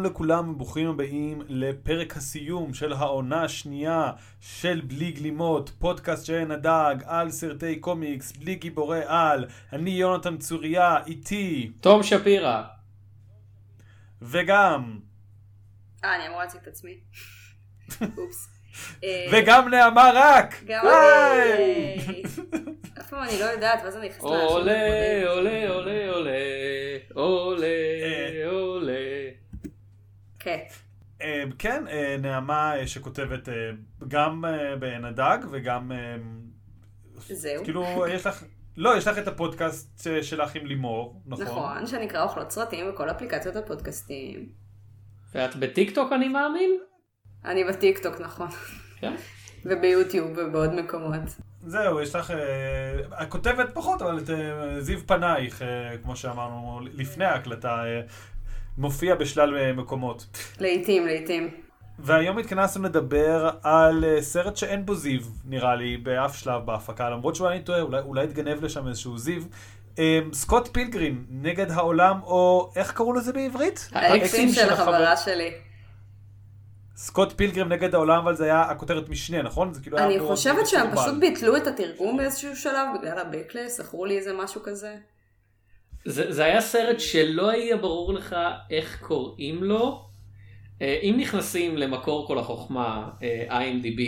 שלום לכולם וברוכים הבאים לפרק הסיום של העונה השנייה של בלי גלימות, פודקאסט שאין הדג על סרטי קומיקס, בלי גיבורי על. אני יונתן צוריה, איתי. תום שפירא. וגם. אה, אני אמורה להציג את עצמי. אופס. וגם נעמה רק! גם אני! אף פעם אני לא יודעת, ואז אני נכנסת עולה, עולה, עולה, עולה, עולה, עולה. כן. כן, נעמה שכותבת גם בעין הדג וגם... זהו. כאילו, יש לך... לא, יש לך את הפודקאסט שלך עם לימור, נכון? נכון, שנקרא אוכלות סרטים בכל אפליקציות הפודקאסטים. ואת בטיקטוק אני מאמין? אני בטיקטוק, נכון. כן. וביוטיוב ובעוד מקומות. זהו, יש לך... את כותבת פחות, אבל את זיו פנייך, כמו שאמרנו לפני ההקלטה, מופיע בשלל מקומות. לעיתים, לעיתים. והיום התכנסנו לדבר על סרט שאין בו זיו, נראה לי, באף שלב בהפקה, למרות שאולי אני טועה, אולי, אולי התגנב לשם איזשהו זיו. סקוט פילגרים, נגד העולם, או איך קראו לזה בעברית? האקסים של החברה שלי. סקוט פילגrim נגד העולם, אבל זה היה הכותרת משנה, נכון? זה כאילו אני חושבת שהם פשוט ביטלו את התרגום באיזשהו שלב בגלל הבקלס, זכרו לי איזה משהו כזה. זה, זה היה סרט שלא היה ברור לך איך קוראים לו. אם נכנסים למקור כל החוכמה, IMDb,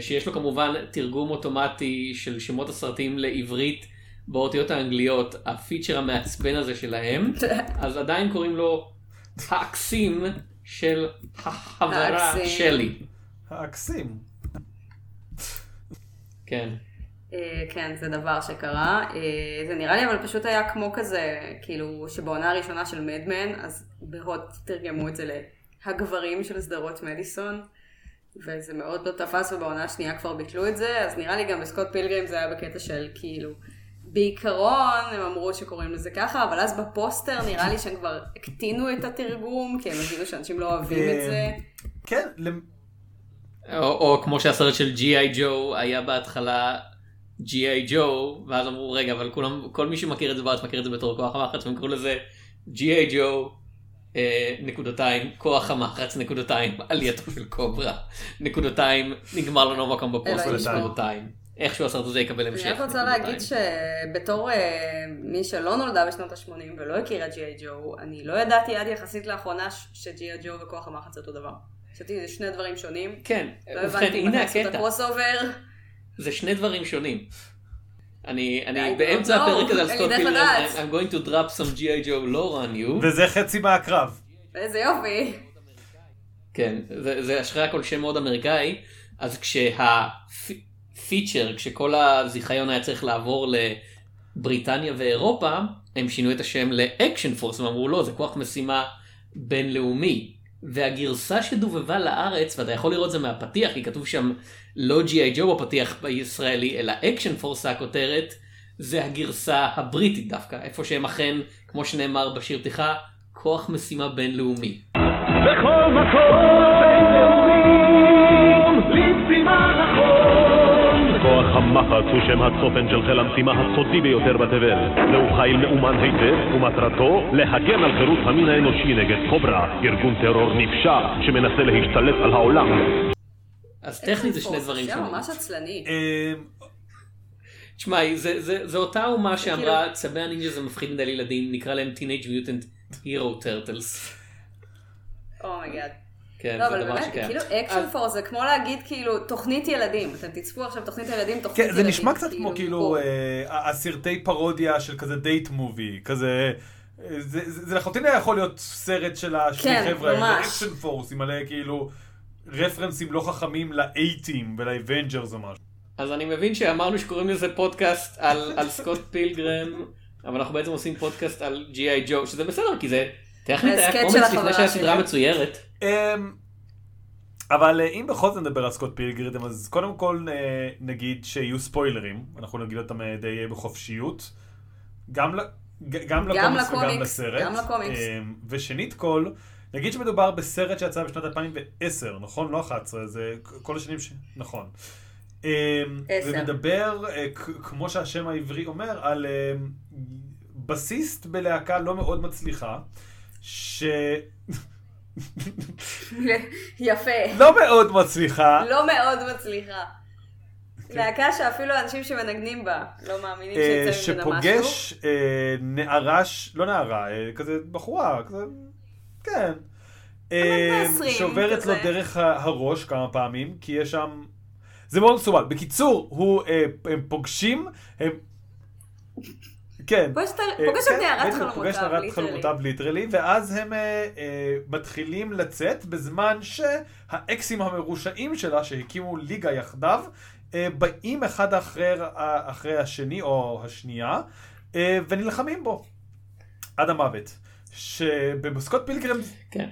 שיש לו כמובן תרגום אוטומטי של שמות הסרטים לעברית באותיות האנגליות, הפיצ'ר המעצבן הזה שלהם, אז עדיין קוראים לו האקסים של החברה שלי. האקסים. כן. כן, זה דבר שקרה. זה נראה לי אבל פשוט היה כמו כזה, כאילו, שבעונה הראשונה של מדמן, אז בהוט תרגמו את זה להגברים של סדרות מדיסון. וזה מאוד לא תפס, ובעונה השנייה כבר ביטלו את זה, אז נראה לי גם בסקוט פילגרים זה היה בקטע של כאילו, בעיקרון הם אמרו שקוראים לזה ככה, אבל אז בפוסטר נראה לי שהם כבר הקטינו את התרגום, כי הם הבינו שאנשים לא אוהבים את זה. כן. או, או כמו שהסרט של ג'י.איי ג'ו היה בהתחלה ג'י.איי ג'ו, ואז אמרו רגע, אבל כולם, כל מי שמכיר את זה בארץ מכיר את זה בתור כוח המחץ, והם קראו לזה ג'י.איי ג'ו. אה, נקודתיים, כוח המחץ נקודתיים, עלייתו של קוברה, נקודתיים, נגמר לנו מקום בפוסט נקודתיים. איכשהו הסרט הזה יקבל המשך. אני רק רוצה להגיד שבתור מי שלא נולדה בשנות ה-80 ולא הכירה ג'י.איי ג'ו, אני לא ידעתי עד יחסית לאחרונה שג'י.איי ג'ו וכוח המחץ זה אותו דבר. חשבתי שזה שני דברים שונים. כן, לא הבנתי מתי עשו את ה crossover. זה שני דברים שונים. אני באמצע הפרק הזה על סקוט פילגרם, I'm going to drop some G.I. Joe lore on you. וזה חצי מהקרב. איזה יופי. כן, זה אחרי הכל שם מאוד אמריקאי, אז כשה feature, כשכל הזיכיון היה צריך לעבור לבריטניה ואירופה, הם שינו את השם ל Action Force, ואמרו לא, זה כוח משימה בינלאומי. והגרסה שדובבה לארץ, ואתה יכול לראות זה מהפתיח, כי כתוב שם לא G.I. Joe בפתיח הישראלי, אלא Action Force הכותרת, זה הגרסה הבריטית דווקא, איפה שהם אכן, כמו שנאמר בשיר פתיחה, כוח משימה בינלאומי. בכל מקום בינלאומי, למשימה המחץ הוא שם הצופן של חיל המשימה הסודי ביותר בתבל. זהו חיל מאומן היטב, ומטרתו להגן על חירות המין האנושי נגד קוברה, ארגון טרור נפשע שמנסה להשתלט על העולם. אז טכנית זה שני דברים שונים. זה ממש עצלני. תשמעי, זה אותה אומה שאמרה צבי הנינג'ה זה מפחיד מדי לילדים, נקרא להם Teenage Mutant Hero Turtles. Oh my God. כן, לא, זה אבל דבר באמת, שקיים. כאילו Action Force זה כמו להגיד כאילו תוכנית ילדים, אתם תצפו עכשיו תוכנית ילדים, תוכנית ילדים. כן, זה נשמע קצת כמו כאילו אה, הסרטי פרודיה של כזה Date Movie, כזה, אה, זה לחלוטין היה יכול להיות סרט של השני כן, חבר'ה האלה, ממש. Action Force, עם מלא כאילו רפרנסים לא חכמים ל eighties ול Avengers או משהו. אז אני מבין שאמרנו שקוראים לזה פודקאסט על, על סקוט פילגרם, אבל אנחנו בעצם עושים פודקאסט על G.I. Joe, שזה בסדר, כי זה טכנית היה קומיקס של לפני החברה שהיה שלי. סדרה מצוירת. אמ, אבל אה, אם בכל זאת נדבר על סקוט פילגרידם, אז קודם כל אה, נגיד שיהיו ספוילרים, אנחנו נגיד אותם אה, די בחופשיות. גם, ל- ג- גם לקומיקס וגם לסרט. גם לקומיקס. אמ, ושנית כל, נגיד שמדובר בסרט שיצא בשנת 2010, נכון? לא 11, זה כל השנים ש... נכון. אמ. ומדבר, כמו שהשם העברי אומר, על בסיסט בלהקה לא מאוד מצליחה. ש... יפה. לא מאוד מצליחה. לא מאוד מצליחה. להקה שאפילו האנשים שמנגנים בה לא מאמינים אה, שיצא ממנה משהו. שפוגש אה, נערה, לא נערה, אה, כזה בחורה, כזה, כן. בני 20 שעוברת לו. דרך הראש כמה פעמים, כי יש שם... זה מאוד מסובך. בקיצור, הם פוגשים, הם... כן. פוגש את ה- אה, כן, נערת בדיוק, פוגש את חלומותיו, נערת literally. חלומותיו literally, ואז הם אה, אה, מתחילים לצאת בזמן שהאקסים המרושעים שלה, שהקימו ליגה יחדיו, באים אחד אחרי, אחרי השני או השנייה, ונלחמים בו עד המוות. שבסקוט פילגרם, כן.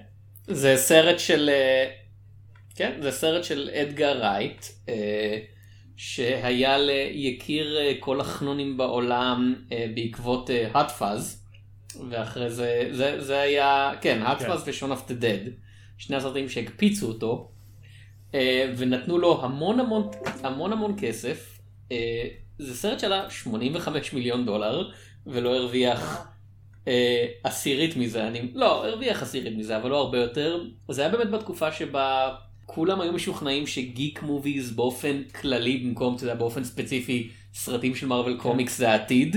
זה סרט של... כן, זה סרט של אדגר רייט, שהיה ליקיר אה, כל החנונים בעולם אה, בעקבות hot fuzz, ואחרי זה, זה, זה היה, כן, fuzz ושון אוף דה דד, שני הסרטים שהקפיצו אותו, אה, ונתנו לו המון המון המון המון כסף. אה, זה סרט שעלה 85 מיליון דולר, ולא הרוויח אה, עשירית מזה, אני לא, הרוויח עשירית מזה, אבל לא הרבה יותר. זה היה באמת בתקופה שבה כולם היו משוכנעים ש geek movies באופן כללי, במקום, אתה יודע, באופן ספציפי, סרטים של Marvel Comics זה העתיד.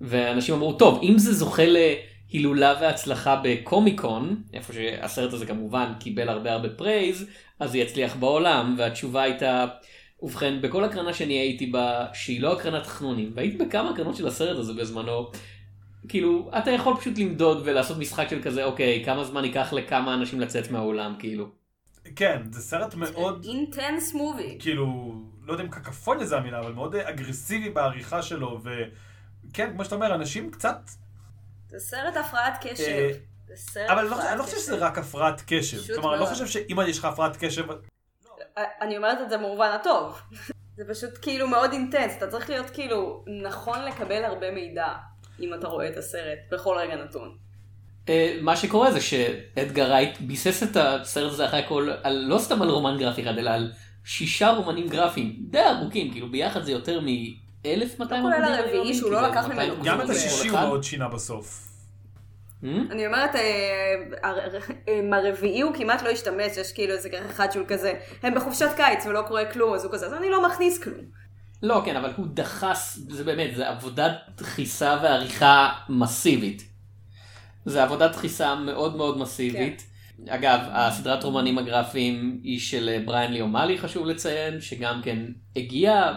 ואנשים אמרו, טוב, אם זה זוכה להילולה והצלחה ב Comic-Con, איפה שהסרט הזה כמובן קיבל הרבה הרבה praise, אז זה יצליח בעולם, והתשובה הייתה, ובכן, בכל הקרנה שאני הייתי בה, שהיא לא הקרנת חנונים, והייתי בכמה הקרנות של הסרט הזה בזמנו, כאילו, אתה יכול פשוט למדוד ולעשות משחק של כזה, אוקיי, כמה זמן ייקח לכמה אנשים לצאת מהאולם, כאילו. כן, זה סרט מאוד, אינטנס מובי. כאילו, לא יודע אם קקפוניה זה המילה, אבל מאוד אה, אגרסיבי בעריכה שלו, וכן, כמו שאתה אומר, אנשים קצת זה סרט הפרעת קשב. אה, זה סרט אבל אני לא- לא חושב קשב. שזה רק הפרעת קשב. פשוט כלומר, אני לא. חושב שאם יש לך הפרעת קשב... אני אומרת את זה במובן הטוב. זה פשוט כאילו מאוד אינטנס, אתה צריך להיות כאילו נכון לקבל הרבה מידע אם אתה רואה את הסרט בכל רגע נתון. אה, מה שקורה זה שאדגר רייט ביסס את הסרט הזה אחרי הכל, על, לא סתם על רומן גרפי אחד, אלא על שישה רומנים גרפיים די ארוכים, כאילו ביחד זה יותר מ-1200 לא כולל הרביעי שהוא לא לקח ממנו גם את זה השישי הוא מאוד שינה בסוף. אני אומרת, אה, אה, הרביעי הוא כמעט לא השתמש, יש כאילו איזה אחד שהוא כזה, הם בחופשת קיץ ולא קורה כלום, אז הוא כזה, אז אני לא מכניס כלום. לא, כן, אבל הוא דחס, זה באמת, זה עבודת דחיסה ועריכה מסיבית. זה עבודת דחיסה מאוד מאוד מסיבית. אגב, הסדרת רומנים הגרפיים היא של אה, בריאן ליאומלי, חשוב לציין, שגם כן הגיע,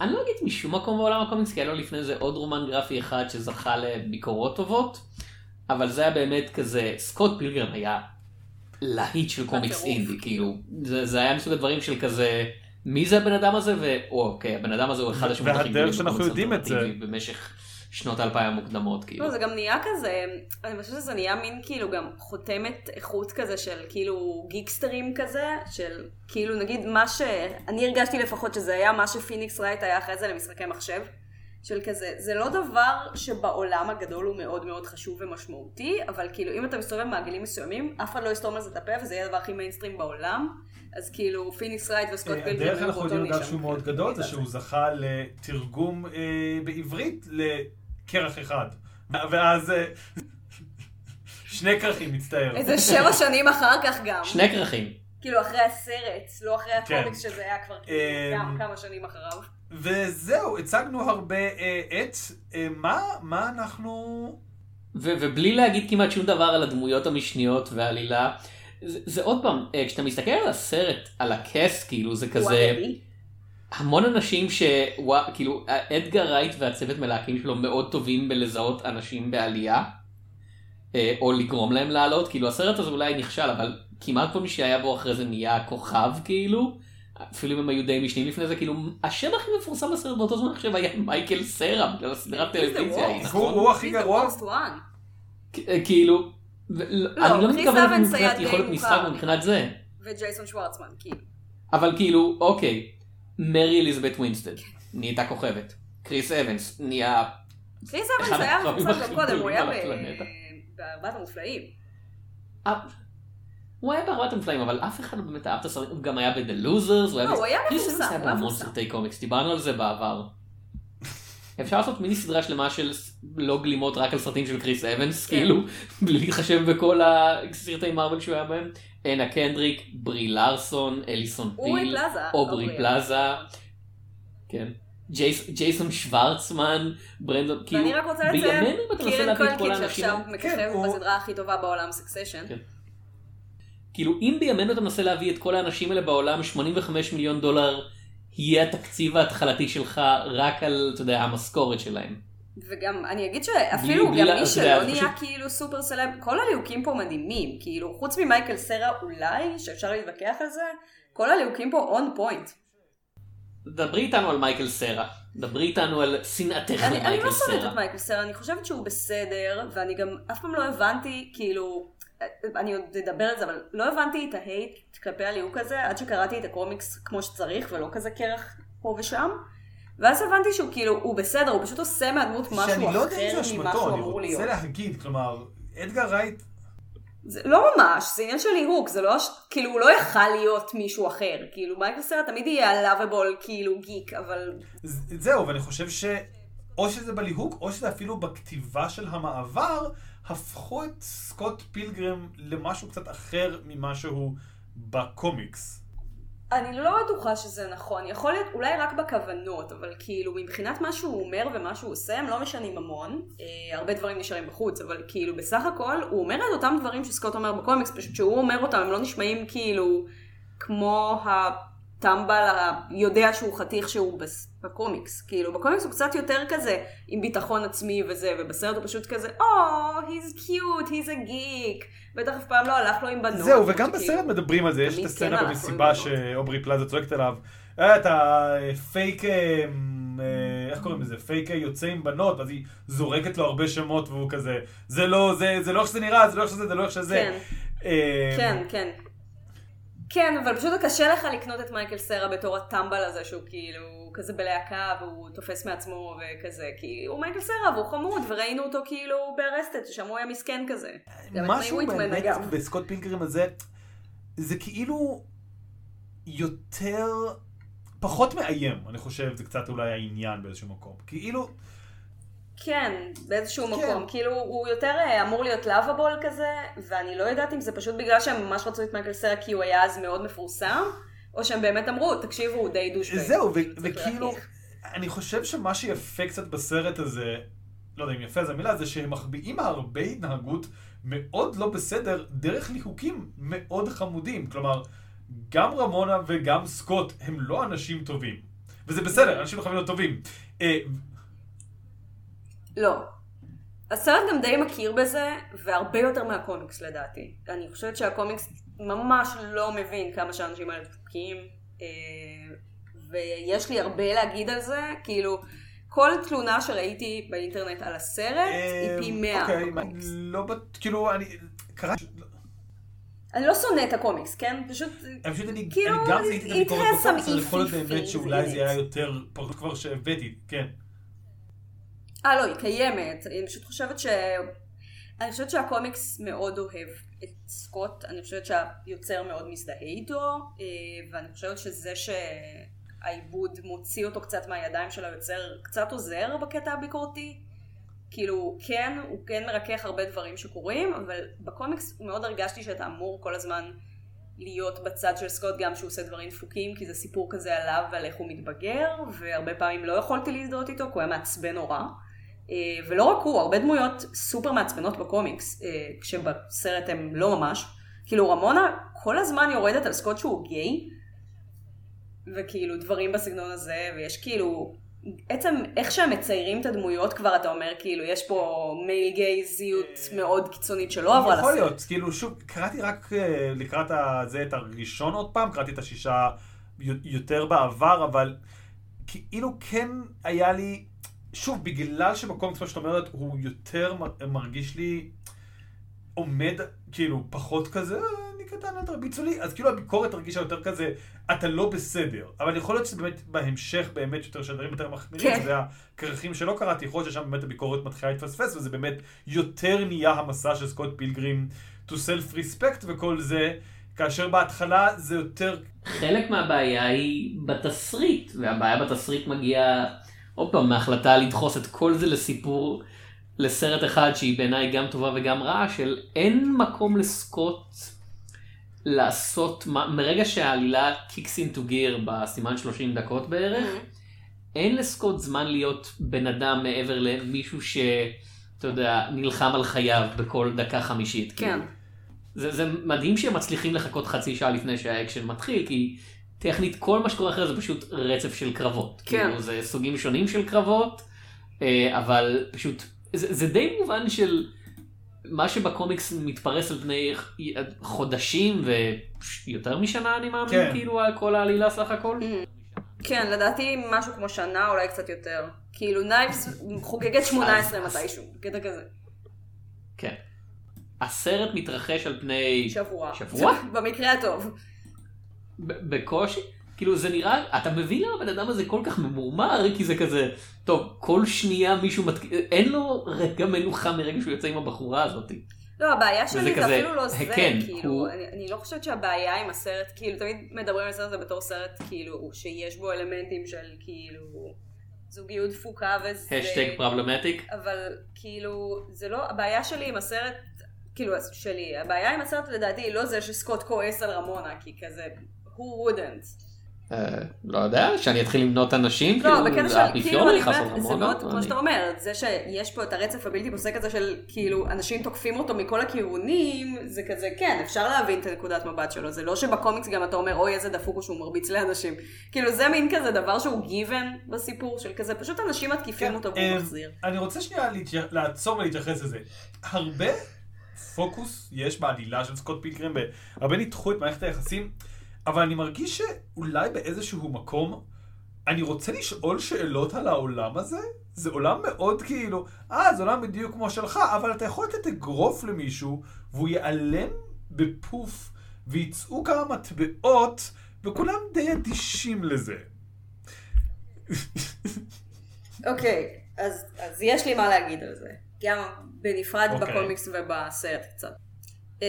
אני לא אגיד משום מקום בעולם הקומיקס, כי היה לו לפני זה עוד רומן גרפי אחד שזכה לביקורות טובות, אבל זה היה באמת כזה, סקוט פילגרם היה להיט של קומיקס. אינדי, כאילו, זה, זה היה מסוג הדברים של כזה, מי זה הבן אדם הזה, ואוקיי, הבן אדם הזה הוא אחד השמות הכי והדרך גדולים שאנחנו בקומיקס יודעים את זה. במשך שנות האלפיים המוקדמות, כאילו. לא, זה גם נהיה כזה, אני חושבת שזה נהיה מין כאילו גם חותמת איכות כזה של כאילו גיקסטרים כזה, של כאילו נגיד מה ש... אני הרגשתי לפחות שזה היה מה שפיניקס רייט היה אחרי זה למשחקי מחשב. של כזה, זה לא דבר שבעולם הגדול הוא מאוד מאוד חשוב ומשמעותי, אבל כאילו אם אתה מסתובב במעגלים מסוימים, אף אחד לא יסתום על זה את הפה וזה יהיה הדבר הכי מיינסטרים בעולם, אז כאילו פיניקס רייט וסקוט אה, פילגרם הדרך היו אנחנו יודעים אגב נישה. שהוא מאוד גדול, זה שהוא זכה לתרגום אה, בעברית לכרך אחד. ואז אה, שני כרכים, מצטער. איזה שבע שנים אחר כך גם. שני כרכים. כאילו אחרי הסרט, לא אחרי כן. הקומיקס שזה היה כבר כאילו גם כמה שנים אחריו. וזהו, הצגנו הרבה אה, את, אה, מה, מה אנחנו... ובלי להגיד כמעט שום דבר על הדמויות המשניות והעלילה, זה, זה עוד פעם, אה, כשאתה מסתכל על הסרט, על ה cast, כאילו זה כזה, וואטאבי. המון אנשים שכאילו אדגר רייט והצוות מלהקים שלו מאוד טובים בלזהות אנשים בעלייה, אה, או לגרום להם לעלות, כאילו הסרט הזה אולי נכשל, אבל כמעט כל מי שהיה בו אחרי זה נהיה כוכב כאילו, אפילו אם הם היו די משניים לפני זה, כאילו השם הכי מפורסם בסרט באותו זמן עכשיו היה מייקל סרה, בגלל הסדרת טלוויזיה. נכון? הוא הכי גרוע? אה, כאילו, ו- לא, אני לא מתכוון מבחינת יכולת. משחק מבחינת זה, וג'ייסון שוורצמן, כאילו. אבל כאילו, אוקיי, מרי אליזבת ווינסטד, נהייתה כוכבת, קריס אבנס, נהיה, קריס אבנס היה מפורסם גם קודם, הוא היה. בארבעת המופלאים. אה, הוא היה בארבעת המופלאים, אבל אף אחד לא באמת אהב את הסרט, הוא גם היה ב-The Losers, הוא היה לא, הוא היה קריס מפורסם, היה הוא היה בהמון. סרטי קומיקס, דיברנו על זה בעבר. אפשר לעשות מיני סדרה שלמה של בלי גלימות רק על סרטים של קריס אבנס, כן. כאילו, בלי להתחשב בכל הסרטי Marvel שהוא היה בהם. אנה קנדריק, ברי לארסון, אליסון אורי פיל, פלאזה. אוברי. פלאזה, כן. ג'ייס- ג'ייסון שוורצמן, ברנדון, כאילו, ואני רק רוצה לציין, קירן קולקין האנשים שעכשיו מככב כן, בסדרה הכי טובה בעולם, Succession. כן. כאילו אם בימינו אתה מנסה להביא את כל האנשים האלה בעולם 85 מיליון דולר יהיה התקציב ההתחלתי שלך רק על אתה יודע המשכורת שלהם. וגם אני אגיד שאפילו בלי גם לה- מי שלא נהיה פשוט- כאילו super celeb, כל הליהוקים פה מדהימים, כאילו חוץ ממייקל סרה אולי, שאפשר להתווכח על זה, כל הליהוקים פה on point. דברי איתנו על מייקל סרה. דברי איתנו על שנאתך אני, אני למייקל לא שונאת סרה. את מייקל סרה, אני חושבת שהוא בסדר, ואני גם אף פעם לא הבנתי, כאילו, אני עוד אדבר על זה, אבל לא הבנתי את ה hate כלפי הליהוק הזה, עד שקראתי את הקומיקס כמו שצריך, ולא כזה קרח פה ושם. ואז הבנתי שהוא כאילו, הוא בסדר, הוא פשוט עושה מהדמות משהו שאני לא יודע אם אחר זה ממה שהוא אשמתו, אני אמור להיות. רוצה להגיד, כלומר, אדגר רייט, זה לא ממש, זה עניין של ליהוק, זה לא, כאילו הוא לא יכל להיות מישהו אחר, כאילו מייקל סרה תמיד יהיה לאביבול כאילו גיק, אבל ז- זהו, ואני חושב ש... או שזה בליהוק, או שזה אפילו בכתיבה של המעבר, הפכו את סקוט פילגרם למשהו קצת אחר ממה שהוא בקומיקס. אני לא בטוחה שזה נכון, יכול להיות אולי רק בכוונות, אבל כאילו מבחינת מה שהוא אומר ומה שהוא עושה הם לא משנים המון, אה, הרבה דברים נשארים בחוץ, אבל כאילו בסך הכל הוא אומר את אותם דברים שסקוט אומר בקומיקס, פשוט כשהוא אומר אותם הם לא נשמעים כאילו כמו הטמבל היודע שהוא חתיך שהוא בקומיקס, כאילו בקומיקס הוא קצת יותר כזה עם ביטחון עצמי וזה, ובסרט הוא פשוט כזה, או, oh, he's cute, he's a geek, בטח אף פעם לא הלך לו עם בנות. זהו, וגם שכאילו- בסרט מדברים על זה, יש את תמיד הסצנה כן במסיבה שאוברי פלאזה צועקת עליו, "אה, אתה פייק, אה, אה, איך קוראים לזה? פייק יוצא עם בנות, ואז היא זורקת לו הרבה שמות והוא כזה, זה לא, זה זה לא איך שזה נראה, זה לא איך שזה, זה לא איך שזה. כן. כן, כן. כן, אבל פשוט קשה לך לקנות את מייקל סרה בתור הטמבל הזה שהוא כאילו כזה בלהקה והוא תופס מעצמו וכזה, כי הוא מייקל סרה והוא חמוד וראינו אותו כאילו ב Arrested, ששם הוא היה מסכן כזה. משהו באמת. בסקוט פילגרים הזה, זה כאילו יותר, פחות מאיים, אני חושב, זה קצת אולי העניין באיזשהו מקום. כאילו, כן, באיזשהו כן. מקום. כאילו, הוא יותר אה, אמור להיות לאבאבול כזה, ואני לא יודעת אם זה פשוט בגלל שהם ממש רצו את מייקל סרה כי הוא היה אז מאוד מפורסם, או שהם באמת אמרו, תקשיבו, הוא די דושבג. זהו, וכאילו, להכיר." אני חושב שמה שיפה קצת בסרט הזה, לא יודע אם יפה זו המילה, זה שהם מחביאים הרבה התנהגות מאוד לא בסדר דרך ליהוקים מאוד חמודים. כלומר, גם רמונה וגם סקוט הם לא אנשים טובים. וזה בסדר, אנשים יכולים להיות טובים. אה, לא. הסרט גם די מכיר בזה, והרבה יותר מהקומיקס לדעתי. אני חושבת שהקומיקס ממש לא מבין כמה שהאנשים האלה דפוקים, אה, ויש לי הרבה להגיד על זה, כאילו, כל תלונה שראיתי באינטרנט על הסרט היא פי מאה אוקיי. לא, בט- כאילו, אני, קראתי, אני לא שונא את הקומיקס, כן? פשוט, פשוט, אני, כאילו, אני גם זיהיתי את הביקורת בקומיקס, אבל יכול להיות באמת שאולי זה. היה יותר, פחות כבר שהבאתי, כן. אה לא, היא קיימת, אני פשוט חושבת ש... אני חושבת שהקומיקס מאוד אוהב את סקוט, אני חושבת שהיוצר מאוד מזדהה איתו, אה, ואני חושבת שזה שהעיבוד מוציא אותו קצת מהידיים של היוצר, קצת עוזר בקטע הביקורתי. כאילו, כן, הוא כן מרכך הרבה דברים שקורים, אבל בקומיקס מאוד הרגשתי שאתה אמור כל הזמן להיות בצד של סקוט גם שהוא עושה דברים דפוקים, כי זה סיפור כזה עליו ועל איך הוא מתבגר, והרבה פעמים לא יכולתי להזדהות איתו, כי הוא היה מעצבן נורא. אה, ולא רק הוא, הרבה דמויות סופר מעצבנות בקומיקס, אה, כשבסרט הם לא ממש. כאילו רמונה כל הזמן יורדת על סקוט שהוא גיי, וכאילו דברים בסגנון הזה, ויש כאילו, עצם איך שהם מציירים את הדמויות כבר, אתה אומר כאילו, יש פה מייל גייזיות מאוד קיצונית שלא עברה יכול לסרט. להיות, כאילו שוב, קראתי רק אה, לקראת הזה את הראשון עוד פעם, קראתי את השישה יותר בעבר, אבל כאילו כן היה לי, שוב, בגלל שבקומיקס, מה שאת אומרת, הוא יותר מ- מרגיש לי עומד, כאילו, פחות כזה, "אה, אני קטן, אל תרביצו לי, אז כאילו הביקורת הרגישה יותר כזה, אתה לא בסדר. אבל יכול להיות שזה באמת בהמשך, באמת יותר שהדברים יותר מחמירים, כן. שזה הכרכים שלא קראתי, יכול להיות ששם באמת הביקורת מתחילה להתפספס, וזה באמת יותר נהיה המסע של סקוט פילגרים to self-respect וכל זה, כאשר בהתחלה זה יותר... חלק מהבעיה היא בתסריט, והבעיה בתסריט מגיעה עוד פעם, מההחלטה לדחוס את כל זה לסיפור, לסרט אחד שהיא בעיניי גם טובה וגם רעה, של אין מקום לסקוט לעשות, מרגע שהעלילה kicks into gear בסימן 30 דקות בערך, אין לסקוט זמן להיות בן אדם מעבר למישהו ש... אתה יודע, נלחם על חייו בכל דקה חמישית. כן. כאילו. זה, זה מדהים שהם מצליחים לחכות חצי שעה לפני שהאקשן מתחיל, כי טכנית כל מה שקורה אחרי זה פשוט רצף של קרבות. כן. כאילו, זה סוגים שונים של קרבות, אה, אבל פשוט, זה, זה די מובן של מה שבקומיקס מתפרס על פני חודשים ויותר משנה אני מאמין, כן. כאילו, על כל העלילה סך הכל. כן, לדעתי משהו כמו שנה, אולי קצת יותר. כאילו נייפס חוגגת 18 מתישהו, קטע כזה. כן. הסרט מתרחש על פני שבוע. שבוע? במקרה הטוב. בקושי, כאילו זה נראה, אתה מבין למה הבן אדם הזה כל כך ממורמר, כי זה כזה, טוב, כל שנייה מישהו מתק... אין לו רגע מנוחה מרגע שהוא יוצא עם הבחורה הזאת. לא, הבעיה שלי זה כזה, אפילו לא זה, כן, כאילו, הוא- אני, אני לא חושבת שהבעיה עם הסרט, כאילו, תמיד מדברים על הסרט הזה בתור סרט, כאילו, שיש בו אלמנטים של, כאילו, זוגיות דפוקה וזה... השטג פרבלמטיק. אבל, כאילו, זה לא, הבעיה שלי עם הסרט, כאילו, שלי, הבעיה עם הסרט לדעתי היא לא זה שסקוט כועס על רמונה, כי כזה, who wouldn't. לא יודע, שאני אתחיל למנות אנשים, לא, כאילו, בקטע זה של, כאילו, אני אומרת, זה מאוד, או כמו שאתה אומר, זה שיש פה את הרצף הבלתי פוסק הזה של, כאילו, אנשים תוקפים אותו מכל הכיוונים, זה כזה, כן, אפשר להבין את הנקודת מבט שלו, זה לא שבקומיקס גם אתה אומר, אוי, איזה דפוק הוא שהוא מרביץ לאנשים. כאילו, זה מין כזה דבר שהוא גיוון בסיפור, של כזה, פשוט אנשים מתקיפים אותו והוא אה, מחזיר. אני רוצה שנייה לעצור ולהתייחס לזה. הרבה פוקוס יש בעלילה של סקוט פילגרם, והרבה ניתחו את מערכת היחסים, אבל אני מרגיש שאולי באיזשהו מקום, אני רוצה לשאול שאלות על העולם הזה. זה עולם מאוד כאילו, אה, זה עולם בדיוק כמו שלך, אבל אתה יכול לתת אגרוף למישהו, והוא ייעלם בפוף, ויצאו כמה מטבעות, וכולם די אדישים לזה. אוקיי, אז, אז יש לי מה להגיד על זה. גם בנפרד אוקיי. בקומיקס ובסרט קצת. Uh,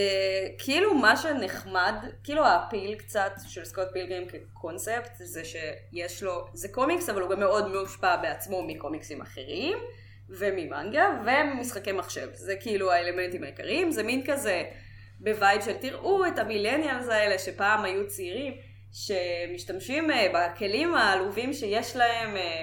כאילו מה שנחמד, כאילו ה feel קצת של סקוט פילגרים כקונספט, זה שיש לו, זה קומיקס אבל הוא גם מאוד מושפע בעצמו מקומיקסים אחרים, וממנגה, וממשחקי מחשב. זה כאילו האלמנטים העיקריים, זה מין כזה ב vibe של תראו את המילניאלס האלה שפעם היו צעירים. שמשתמשים אה, בכלים העלובים שיש להם אה,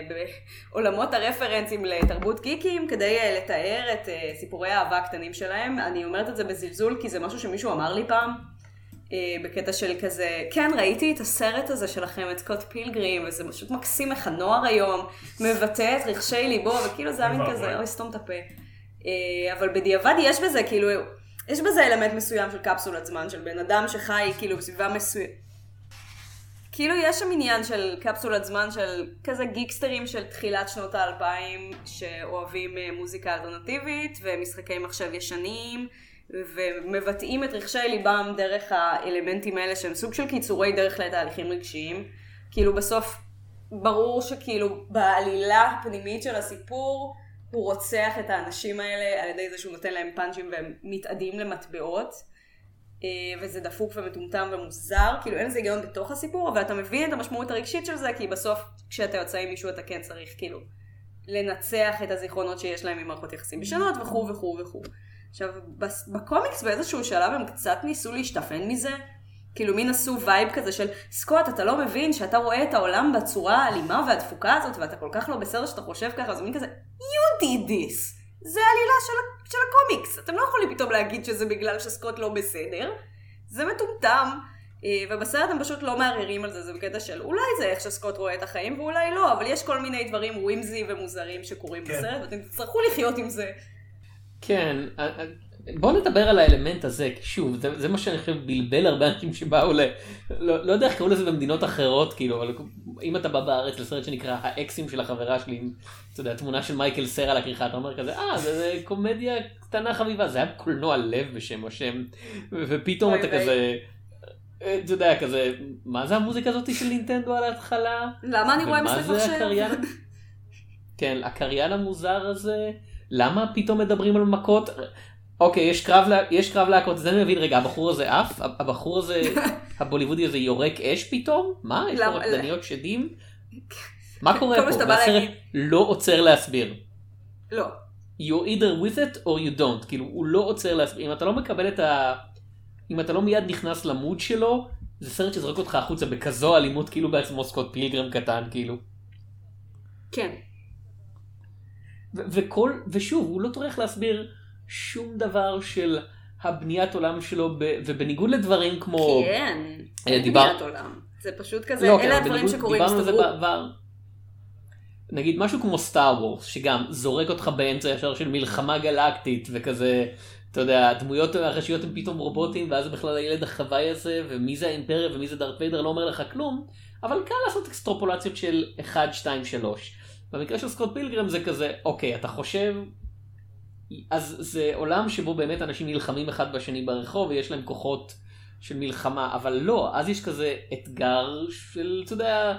בעולמות הרפרנסים לתרבות גיקים כדי אה, לתאר את סיפורי האהבה הקטנים שלהם. אני אומרת את זה בזלזול כי זה משהו שמישהו אמר לי פעם. בקטע של כזה, כן ראיתי את הסרט הזה שלכם, את סקוט פילגרים, וזה פשוט מקסים איך הנוער היום מבטא את רחשי ליבו, וכאילו זה היה מין כזה. אוי סתום את הפה. אבל בדיעבד יש בזה, כאילו, יש בזה אלמנט מסוים של קפסולת זמן, של בן אדם שחי כאילו בסביבה מסוימת. כאילו יש שם עניין של קפסולת זמן של כזה גיקסטרים של תחילת שנות האלפיים שאוהבים אה, מוזיקה אלטרנטיבית ומשחקי מחשב ישנים ומבטאים את רחשי ליבם דרך האלמנטים האלה שהם סוג של קיצורי דרך לתהליכים רגשיים. כאילו בסוף ברור שכאילו בעלילה הפנימית של הסיפור הוא רוצח את האנשים האלה על ידי זה שהוא נותן להם פאנצ'ים והם מתאדים למטבעות. אה, וזה דפוק ומטומטם ומוזר, כאילו אין לזה היגיון בתוך הסיפור, אבל אתה מבין את המשמעות הרגשית של זה, כי בסוף כשאתה יוצא עם מישהו אתה כן צריך כאילו לנצח את הזיכרונות שיש להם ממערכות יחסים ישנות וכו' וכו' וכו'. עכשיו, בקומיקס באיזשהו שלב הם קצת ניסו להשתפן מזה, כאילו מין עשו vibe כזה של סקוט, אתה לא מבין שאתה רואה את העולם בצורה האלימה והדפוקה הזאת, ואתה כל כך לא בסדר שאתה חושב ככה, זה מין כזה, you did this. זה העלילה של, של הקומיקס. אתם לא יכולים פתאום להגיד שזה בגלל שסקוט לא בסדר. זה מטומטם. אה, ובסרט הם פשוט לא מערערים על זה, זה בקטע של אולי זה איך שסקוט רואה את החיים ואולי לא, אבל יש כל מיני דברים ווימזי ומוזרים שקורים כן. בסרט, ואתם תצטרכו לחיות עם זה. כן, אה, אה, בוא נדבר על האלמנט הזה, כי שוב, זה, זה מה שאני חושב בלבל הרבה אנשים שבאו ל... לא, לא יודע איך קראו לזה במדינות אחרות, כאילו, אבל אם אתה בא בארץ לסרט שנקרא האקסים של החברה שלי, עם, אתה יודע, תמונה של מייקל סר על הכריכה, אתה אומר כזה, אה, זה, זה קומדיה קטנה חביבה, זה היה קולנוע לב בשם השם, ופתאום אתה. כזה... אה, אתה יודע, כזה, מה זה המוזיקה הזאת של נינטנדו על ההתחלה? למה אני רואה זה מחשב? הקריין? כן, הקריין המוזר הזה, למה פתאום מדברים על מכות? אוקיי, יש קרב, יש קרב להקות, זה אני מבין, רגע, הבחור הזה עף? הבחור הזה, הבוליוודי הזה יורק אש פתאום? מה? יש לו רקדניות שדים? מה קורה פה? והסרט. לא עוצר להסביר. לא. you're either with it or you don't, כאילו הוא לא עוצר להסביר, אם אתה לא מקבל את ה... אם אתה לא מיד נכנס למוד שלו, זה סרט שזורק אותך החוצה בכזו אלימות כאילו בעצמו סקוט פילגרם קטן כאילו. כן. וכל, ושוב, הוא לא טורח להסביר שום דבר של הבניית עולם שלו, ב- ובניגוד לדברים כמו... כן. אה, אין דיבר- בניית עולם. זה פשוט כזה, לא, כן, אלה אבל הדברים שקורים, דיברנו על זה הסתדרו. בעבר. נגיד משהו כמו סטאר וורס, שגם זורק אותך באמצע ישר של מלחמה גלקטית, וכזה, אתה יודע, הדמויות הראשיות הן פתאום רובוטים, ואז בכלל הילד החוואי הזה, ומי זה האימפריה ומי זה דארט ויידר לא אומר לך כלום, אבל קל לעשות אקסטרופולציות של 1, 2, 3. במקרה של סקוט פילגרם זה כזה, אוקיי, אתה חושב, אז זה עולם שבו באמת אנשים נלחמים אחד בשני ברחוב, ויש להם כוחות של מלחמה, אבל לא, אז יש כזה אתגר של, אתה יודע,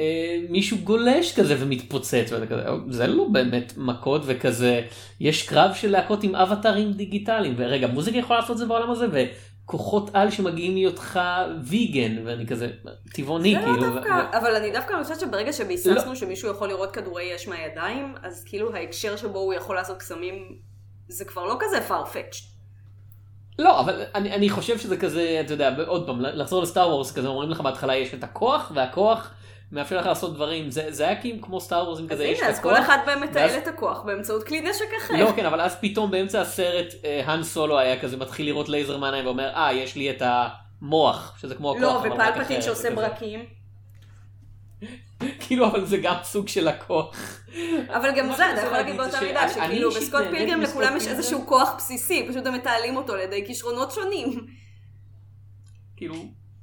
אה, מישהו גולש כזה ומתפוצץ, ואתה כזה, זה לא באמת מכות וכזה, יש קרב של להקות עם אבטרים דיגיטליים, ורגע, מוזיקה יכולה לעשות את זה בעולם הזה, וכוחות על שמגיעים מהיותך ויגן, ואני כזה, טבעוני זה כאילו. לא ו- דווקא, אבל אני דווקא חושבת שברגע שביססנו שמישהו יכול לראות כדורי אש מהידיים, אז כאילו ההקשר שבו הוא יכול לעשות קסמים, זה כבר לא כזה far-fetched. לא, אבל אני, אני חושב שזה כזה, אתה יודע, עוד פעם, לחזור לסטאר וורס, כזה אומרים לך בהתחלה יש את הכוח, והכוח מאפשר לך לעשות דברים, זה, זה היה כאילו כמו סטאר וורס, אז כזה יש את הנה, אז הכוח. כל אחד בהם מתעל את הכוח באמצעות כלי נשק אחר. לא, כן, אבל אז פתאום באמצע הסרט, אה, האן סולו היה כזה מתחיל לראות לייזר מהעיניים ואומר, אה, יש לי את הכוח, שזה כמו הכוח, לא, ופלפטין שעושה. ברקים. כאילו, אבל זה גם סוג של הכוח. אבל גם זה, אתה יכול להגיד באותה מידה, שכאילו בסקוט פילגרם לכולם יש. איזשהו כוח בסיסי, פשוט הם מתעלים אותו על ידי כישרונות שונים. כאילו,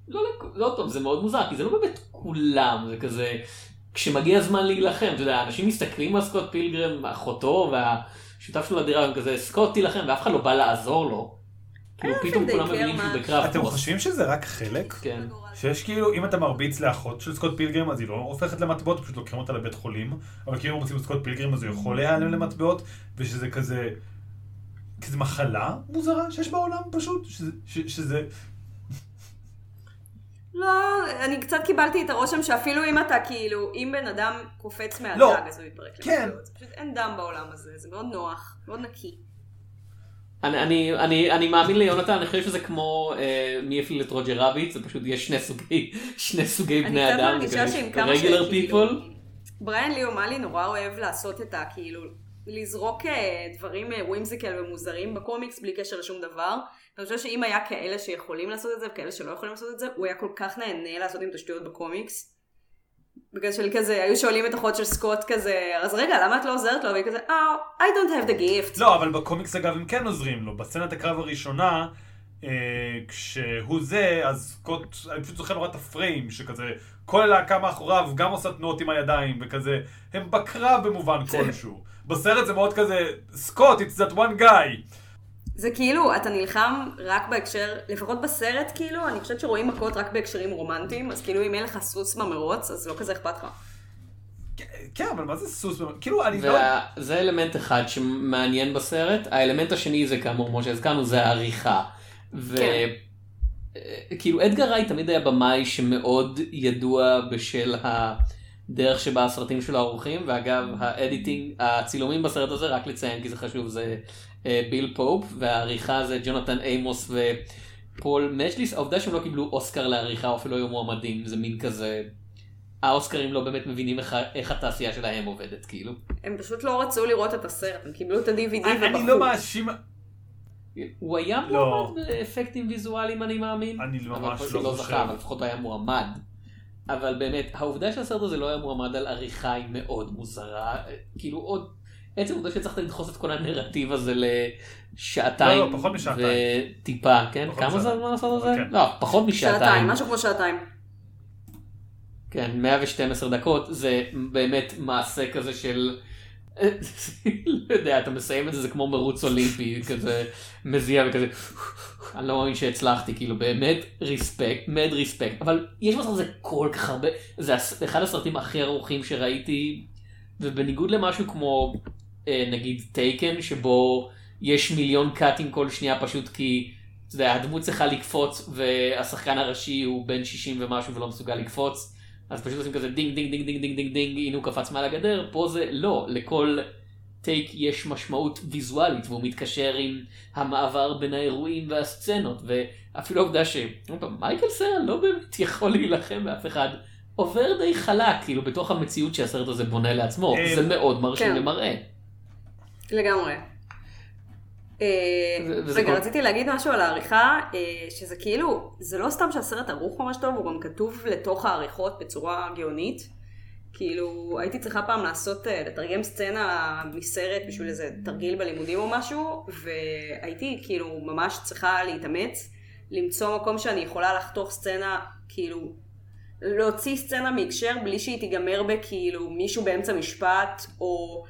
לא, לא טוב, זה מאוד מוזר, כי זה לא באמת כולם, זה כזה, כשמגיע הזמן להילחם, אתה יודע, אנשים מסתכלים על סקוט פילגרם, אחותו והשותף שלו לדירה, הם כזה, סקוט תילחם, ואף אחד לא בא לעזור לו. כאילו, פתאום כולם מבינים שהוא. בקרב. אתם חושבים שזה רק חלק? כן. שיש כאילו, אם אתה מרביץ לאחות של סקוט פילגrim, אז היא לא הופכת למטבעות, פשוט לוקחים אותה לבית חולים, אבל כאילו אם רוצים סקוט פילגrim, אז הוא יכול להיעלם למטבעות, ושזה כזה, כזה מחלה מוזרה שיש בעולם פשוט, שזה, ש, שזה, לא, אני קצת קיבלתי את הרושם שאפילו אם אתה כאילו, אם בן אדם קופץ מהדג, לא. אז הוא יתפרק כן. למטבעות. פשוט אין דם בעולם הזה, זה מאוד נוח, מאוד נקי. אני, אני, אני, אני מאמין ליונתן, אני חושב שזה כמו אה, מי הפליל את רוג'ר רביט, זה פשוט יש שני סוגי, שני סוגי אני בני קצת אדם, מרגישה זה שעם כמה רגולר שכאילו, פיפול. בריאן לי אומאלי נורא אוהב לעשות את ה... כאילו, לזרוק אה, דברים ווימזיקל ומוזרים בקומיקס בלי קשר לשום דבר. אני חושבת שאם היה כאלה שיכולים לעשות את זה וכאלה שלא יכולים לעשות את זה, הוא היה כל כך נהנה לעשות עם תשתיות בקומיקס. בגלל של כזה, היו שואלים את אחות של סקוט כזה, אז רגע, למה את לא עוזרת לו? והיא כזה, Oh, I don't have the gift. לא, אבל בקומיקס אגב הם כן עוזרים לו, בסצנת הקרב הראשונה, אה, כשהוא זה, אז סקוט, אני פשוט זוכר נורא את הפריים, שכזה, כל הלהקה מאחוריו גם עושה תנועות עם הידיים, וכזה, הם בקרב במובן כלשהו. בסרט זה מאוד כזה, סקוט, it's that one guy. זה כאילו, אתה נלחם רק בהקשר, לפחות בסרט כאילו, אני חושבת שרואים מכות רק בהקשרים רומנטיים, אז כאילו אם אין לך סוס במרוץ, אז לא כזה אכפת לך. כן, אבל מה זה סוס? כאילו, אני לא... וזה אלמנט אחד שמעניין בסרט, האלמנט השני זה כאמור, כמו שהזכרנו, זה העריכה. כן. וכאילו אדגר רייט תמיד היה במאי שמאוד ידוע בשל הדרך שבה הסרטים שלו ערוכים, ואגב ה editing, הצילומים בסרט הזה, רק לציין כי זה חשוב, זה אה, ביל פופ, והעריכה זה ג'ונתן אימוס ופול מקליס, העובדה שהם לא קיבלו אוסקר לעריכה או אפילו היו מועמדים, זה מין כזה, האוסקרים לא באמת מבינים איך, איך התעשייה שלהם עובדת, כאילו. הם פשוט לא רצו לראות את הסרט, הם קיבלו את ה-DVD אני אני ובחרו. לא מאשים... הוא היה לא. מועמד באפקטים ויזואליים אני מאמין. אני ממש לא לא חושב. זכה, אבל לפחות היה מועמד. אבל באמת, העובדה שהסרט הזה לא היה מועמד על עריכה היא מאוד מוזרה. כאילו עוד, עצם העובדה שצריכת לדחוס את כל הנרטיב הזה לשעתיים. לא, לא, פחות משעתיים. וטיפה, כן? כמה זה. הזמן לעשות את זה? כן. לא, פחות משעתיים. שעתיים, משהו כמו שעתיים. כן, 112 דקות זה באמת מעשה כזה של... לא יודע, אתה מסיים את זה, זה כמו מרוץ אולימפי, כזה מזיע וכזה, אני לא מאמין שהצלחתי, כאילו באמת respect, mad respect, אבל יש בסוף זה כל כך הרבה, זה אחד הסרטים הכי ארוכים שראיתי, ובניגוד למשהו כמו נגיד טייקן, שבו יש מיליון קאטים כל שנייה פשוט כי, אתה יודע, הדמות צריכה לקפוץ והשחקן הראשי הוא בן 60 ומשהו ולא מסוגל לקפוץ. אז פשוט עושים כזה דינג דינג דינג דינג דינג דינג דינג הנה הוא קפץ מעל הגדר פה זה לא לכל טייק יש משמעות ויזואלית והוא מתקשר עם המעבר בין האירועים והסצנות ואפילו העובדה שמייקל סרן לא באמת יכול להילחם באף אחד עובר די חלק כאילו בתוך המציאות שהסרט הזה בונה לעצמו אה, זה מאוד מרשים כן. למראה. לגמרי. אה, רגע, רציתי להגיד משהו על העריכה, אה, שזה כאילו, זה לא סתם שהסרט ערוך ממש טוב, הוא גם כתוב לתוך העריכות בצורה גאונית. כאילו, הייתי צריכה פעם לעשות, אה, לתרגם סצנה מסרט בשביל איזה תרגיל בלימודים או משהו, והייתי כאילו ממש צריכה להתאמץ, למצוא מקום שאני יכולה לחתוך סצנה, כאילו, להוציא סצנה מהקשר בלי שהיא תיגמר בכאילו מישהו באמצע משפט, או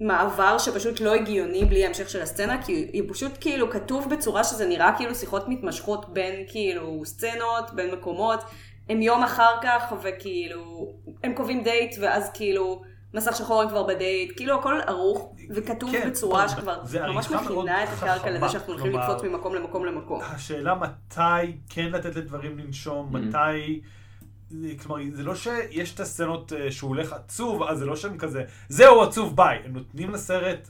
מעבר שפשוט לא הגיוני בלי המשך של הסצנה, כי היא פשוט כאילו כתוב בצורה שזה נראה כאילו שיחות מתמשכות בין כאילו סצנות, בין מקומות, הם יום אחר כך וכאילו, הם קובעים דייט ואז כאילו מסך שחור הם כבר בדייט, כאילו הכל ערוך וכתוב כן, בצורה טוב, שכבר ממש מכינה את הקרקע לזה שאנחנו הולכים לקפוץ ממקום למקום למקום. השאלה מתי כן לתת לדברים לנשום, Mhm. מתי... כלומר, זה לא שיש את הסצנות אה, שהוא הולך עצוב, אז זה לא שהם כזה, זהו עצוב ביי. הם נותנים לסרט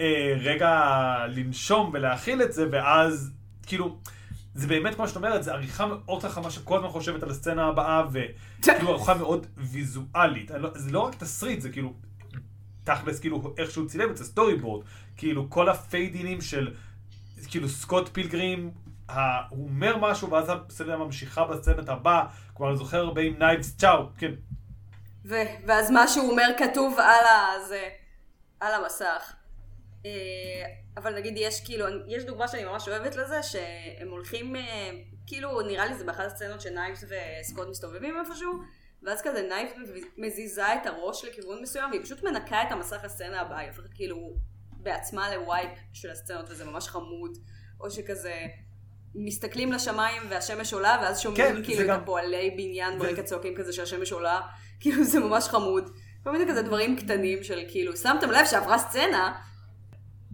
אה, רגע לנשום ולהכיל את זה, ואז כאילו, זה באמת, כמו שאת אומרת, זה עריכה מאוד חכמה שכל הזמן חושבת על הסצנה הבאה, וכאילו עריכה מאוד ויזואלית. לא, זה לא רק תסריט, זה כאילו, תכלס, כאילו, איך שהוא צילם את זה, storyboard. כאילו, כל הפייד-אינים של, כאילו, סקוט פילגרים, הוא אומר משהו, ואז הסצנה ממשיכה בסצנת הבאה. כלומר, אני זוכר הרבה עם נייבס צ'או, כן. ו- ואז מה שהוא אומר כתוב על, ה- זה, על המסך. אה, אבל נגיד יש כאילו, יש דוגמה שאני ממש אוהבת לזה, שהם הולכים, אה, כאילו נראה לי זה באחת הסצנות שנייבס וסקוט מסתובבים איפשהו, ואז כזה נייבס מזיזה את הראש לכיוון מסוים, והיא פשוט מנקה את המסך הסצנה הבאה, היא הופכת כאילו בעצמה ל wipe של הסצנות, וזה ממש חמוד. או שכזה מסתכלים לשמיים והשמש עולה, ואז שומעים כן, כאילו את גם- הפועלי בניין זה- ברקע צועקים כזה שהשמש עולה, כאילו זה ממש חמוד. כל מיני כזה דברים קטנים של כאילו, שמתם לב שעברה סצנה,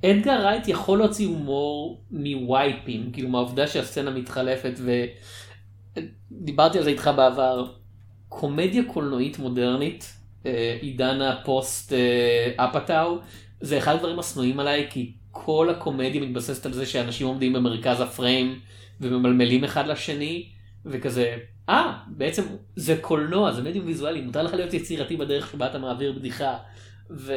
אדגר רייט יכול להוציא הומור מווייפים, כאילו מהעובדה שהסצנה מתחלפת ודיברתי על זה איתך בעבר, קומדיה קולנועית מודרנית, אה, עידן הפוסט אה, אפאטאו, זה אחד הדברים השנואים עליי כי כל הקומדיה מתבססת על זה שאנשים עומדים במרכז הפריים וממלמלים אחד לשני וכזה, אה, בעצם זה קולנוע, זה מדיום ויזואלי, מותר לך להיות יצירתי בדרך שבה אתה מעביר בדיחה. ו...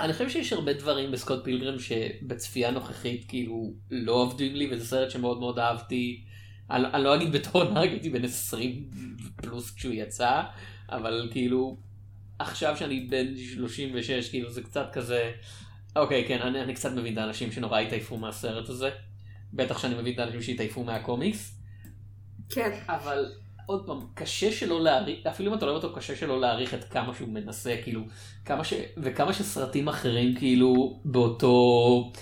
אני חושב שיש הרבה דברים בסקוט פילגרם שבצפייה נוכחית כאילו לא עבדו לי וזה סרט שמאוד מאוד אהבתי. אני לא אגיד בתור נהג הייתי בן 20 פלוס כשהוא יצא אבל כאילו עכשיו שאני בן 36 כאילו זה קצת כזה אוקיי כן אני, אני קצת מבין את האנשים שנורא התעייפו מהסרט הזה. בטח שאני מבין את האנשים שהתעייפו מהקומיקס. כן, אבל עוד פעם, קשה שלא להעריך, אפילו אם אתה לא אוהב אותו, קשה שלא להעריך את כמה שהוא מנסה, כאילו, כמה ש... וכמה שסרטים אחרים כאילו באותו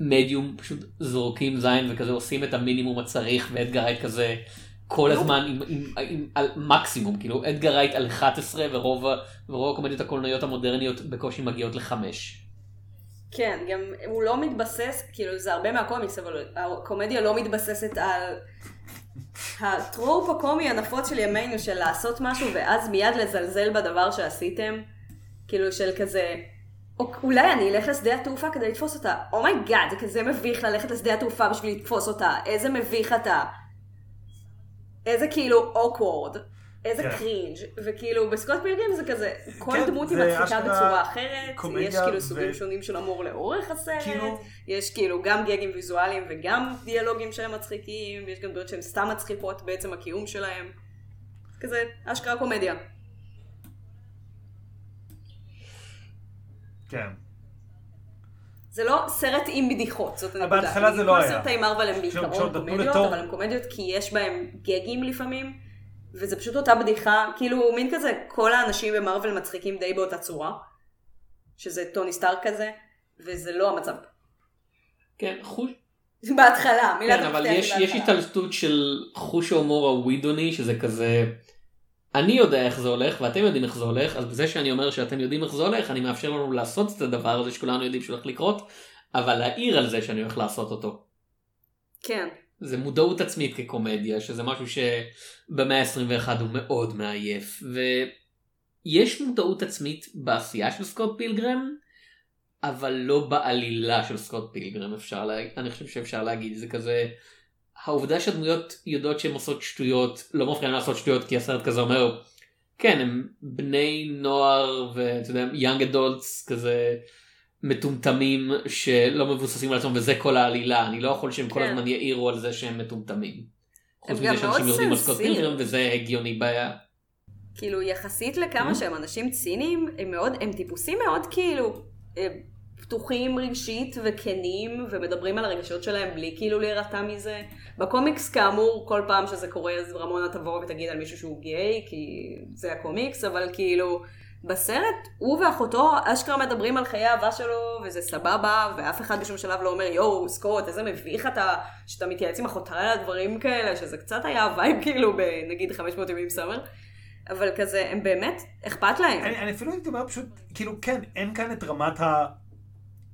מדיום פשוט זורקים זין וכזה עושים את המינימום הצריך ואדגר רייט כזה כל הזמן עם, עם, עם, על מקסימום, כאילו אדגר רייט על 11 ורוב, ורוב הקומדיות הקולנועיות המודרניות בקושי מגיעות לחמש. כן, גם הוא לא מתבסס, כאילו זה הרבה מהקומיקס, אבל הקומדיה לא מתבססת על ה trope הקומי הנפוץ של ימינו של לעשות משהו ואז מיד לזלזל בדבר שעשיתם, כאילו של כזה, "או- אולי אני אלך לשדה התעופה כדי לתפוס אותה, oh my god, זה כזה מביך ללכת לשדה התעופה בשביל לתפוס אותה, איזה מביך אתה. איזה כאילו awkward, איזה כן. cringe, וכאילו בסקוט פילגרים זה כזה, כל כן, דמות היא מצחיקה בצורה אחרת, יש כאילו ו- סוגים שונים של הומור לאורך הסרט, כאילו- יש כאילו גם גגים ויזואליים וגם דיאלוגים שהם מצחיקים, ויש גם דמויות שהן סתם מצחיקות בעצם הקיום שלהם. כזה, אשכרה קומדיה. כן. זה לא סרט עם בדיחות, זאת הנקודה. בהתחלה זה לא כל היה. סרטי מרוויל הם בעיקרון קומדיות, אבל הם קומדיות כי יש בהם גגים לפעמים, וזה פשוט אותה בדיחה, כאילו מין כזה, כל האנשים במרוויל מצחיקים די באותה צורה, שזה טוני סטארק כזה, וזה לא המצב. כן, חוש... בהתחלה, מילת כן, אבל יש, יש. התעלתות של חוש ההומור הווידוני, שזה כזה... אני יודע איך זה הולך ואתם יודעים איך זה הולך, אז בזה שאני אומר שאתם יודעים איך זה הולך, אני מאפשר לנו לעשות את הדבר הזה שכולנו יודעים שהולך לקרות, אבל להעיר על זה שאני הולך לעשות אותו. כן. זה מודעות עצמית כקומדיה, שזה משהו שבמאה ה-21 הוא מאוד מעייף. ויש מודעות עצמית בעשייה של סקוט פילגרם, אבל לא בעלילה של סקוט פילגרם, אפשר לה... אני חושב שאפשר להגיד, זה כזה... העובדה שהדמויות יודעות שהן עושות שטויות, לא מפריע לעשות שטויות, כי הסרט כזה אומר, כן, הם בני נוער ואתה יודע, יאנג אדולטס כזה מטומטמים שלא מבוססים על עצמם וזה כל העלילה, אני לא יכול שהם כל כן. הזמן יעירו על זה שהם מטומטמים. חוץ מזה שאנשים יורדים על סקוט. פילגרם וזה הגיוני בעיה. כאילו יחסית לכמה Mm-hmm. שהם אנשים ציניים, הם מאוד, הם טיפוסים מאוד כאילו אה, פתוחים רגשית וכנים ומדברים על הרגשות שלהם בלי כאילו להירתע מזה. בקומיקס כאמור כל פעם שזה קורה אז רמונה תבוא ותגיד על מישהו שהוא גיי כי זה הקומיקס אבל כאילו בסרט הוא ואחותו אשכרה מדברים על חיי האהבה שלו וזה סבבה ואף אחד בשום שלב לא אומר יואו סקוט איזה מביך אתה שאתה מתייעץ עם אחותה על הדברים כאלה שזה קצת היה ה vibe כאילו בנגיד 500 ימים סאמר. אבל כזה, הם באמת, אכפת להם. אני, אני אפילו הייתי אומר פשוט, כאילו כן, אין כאן את רמת ה...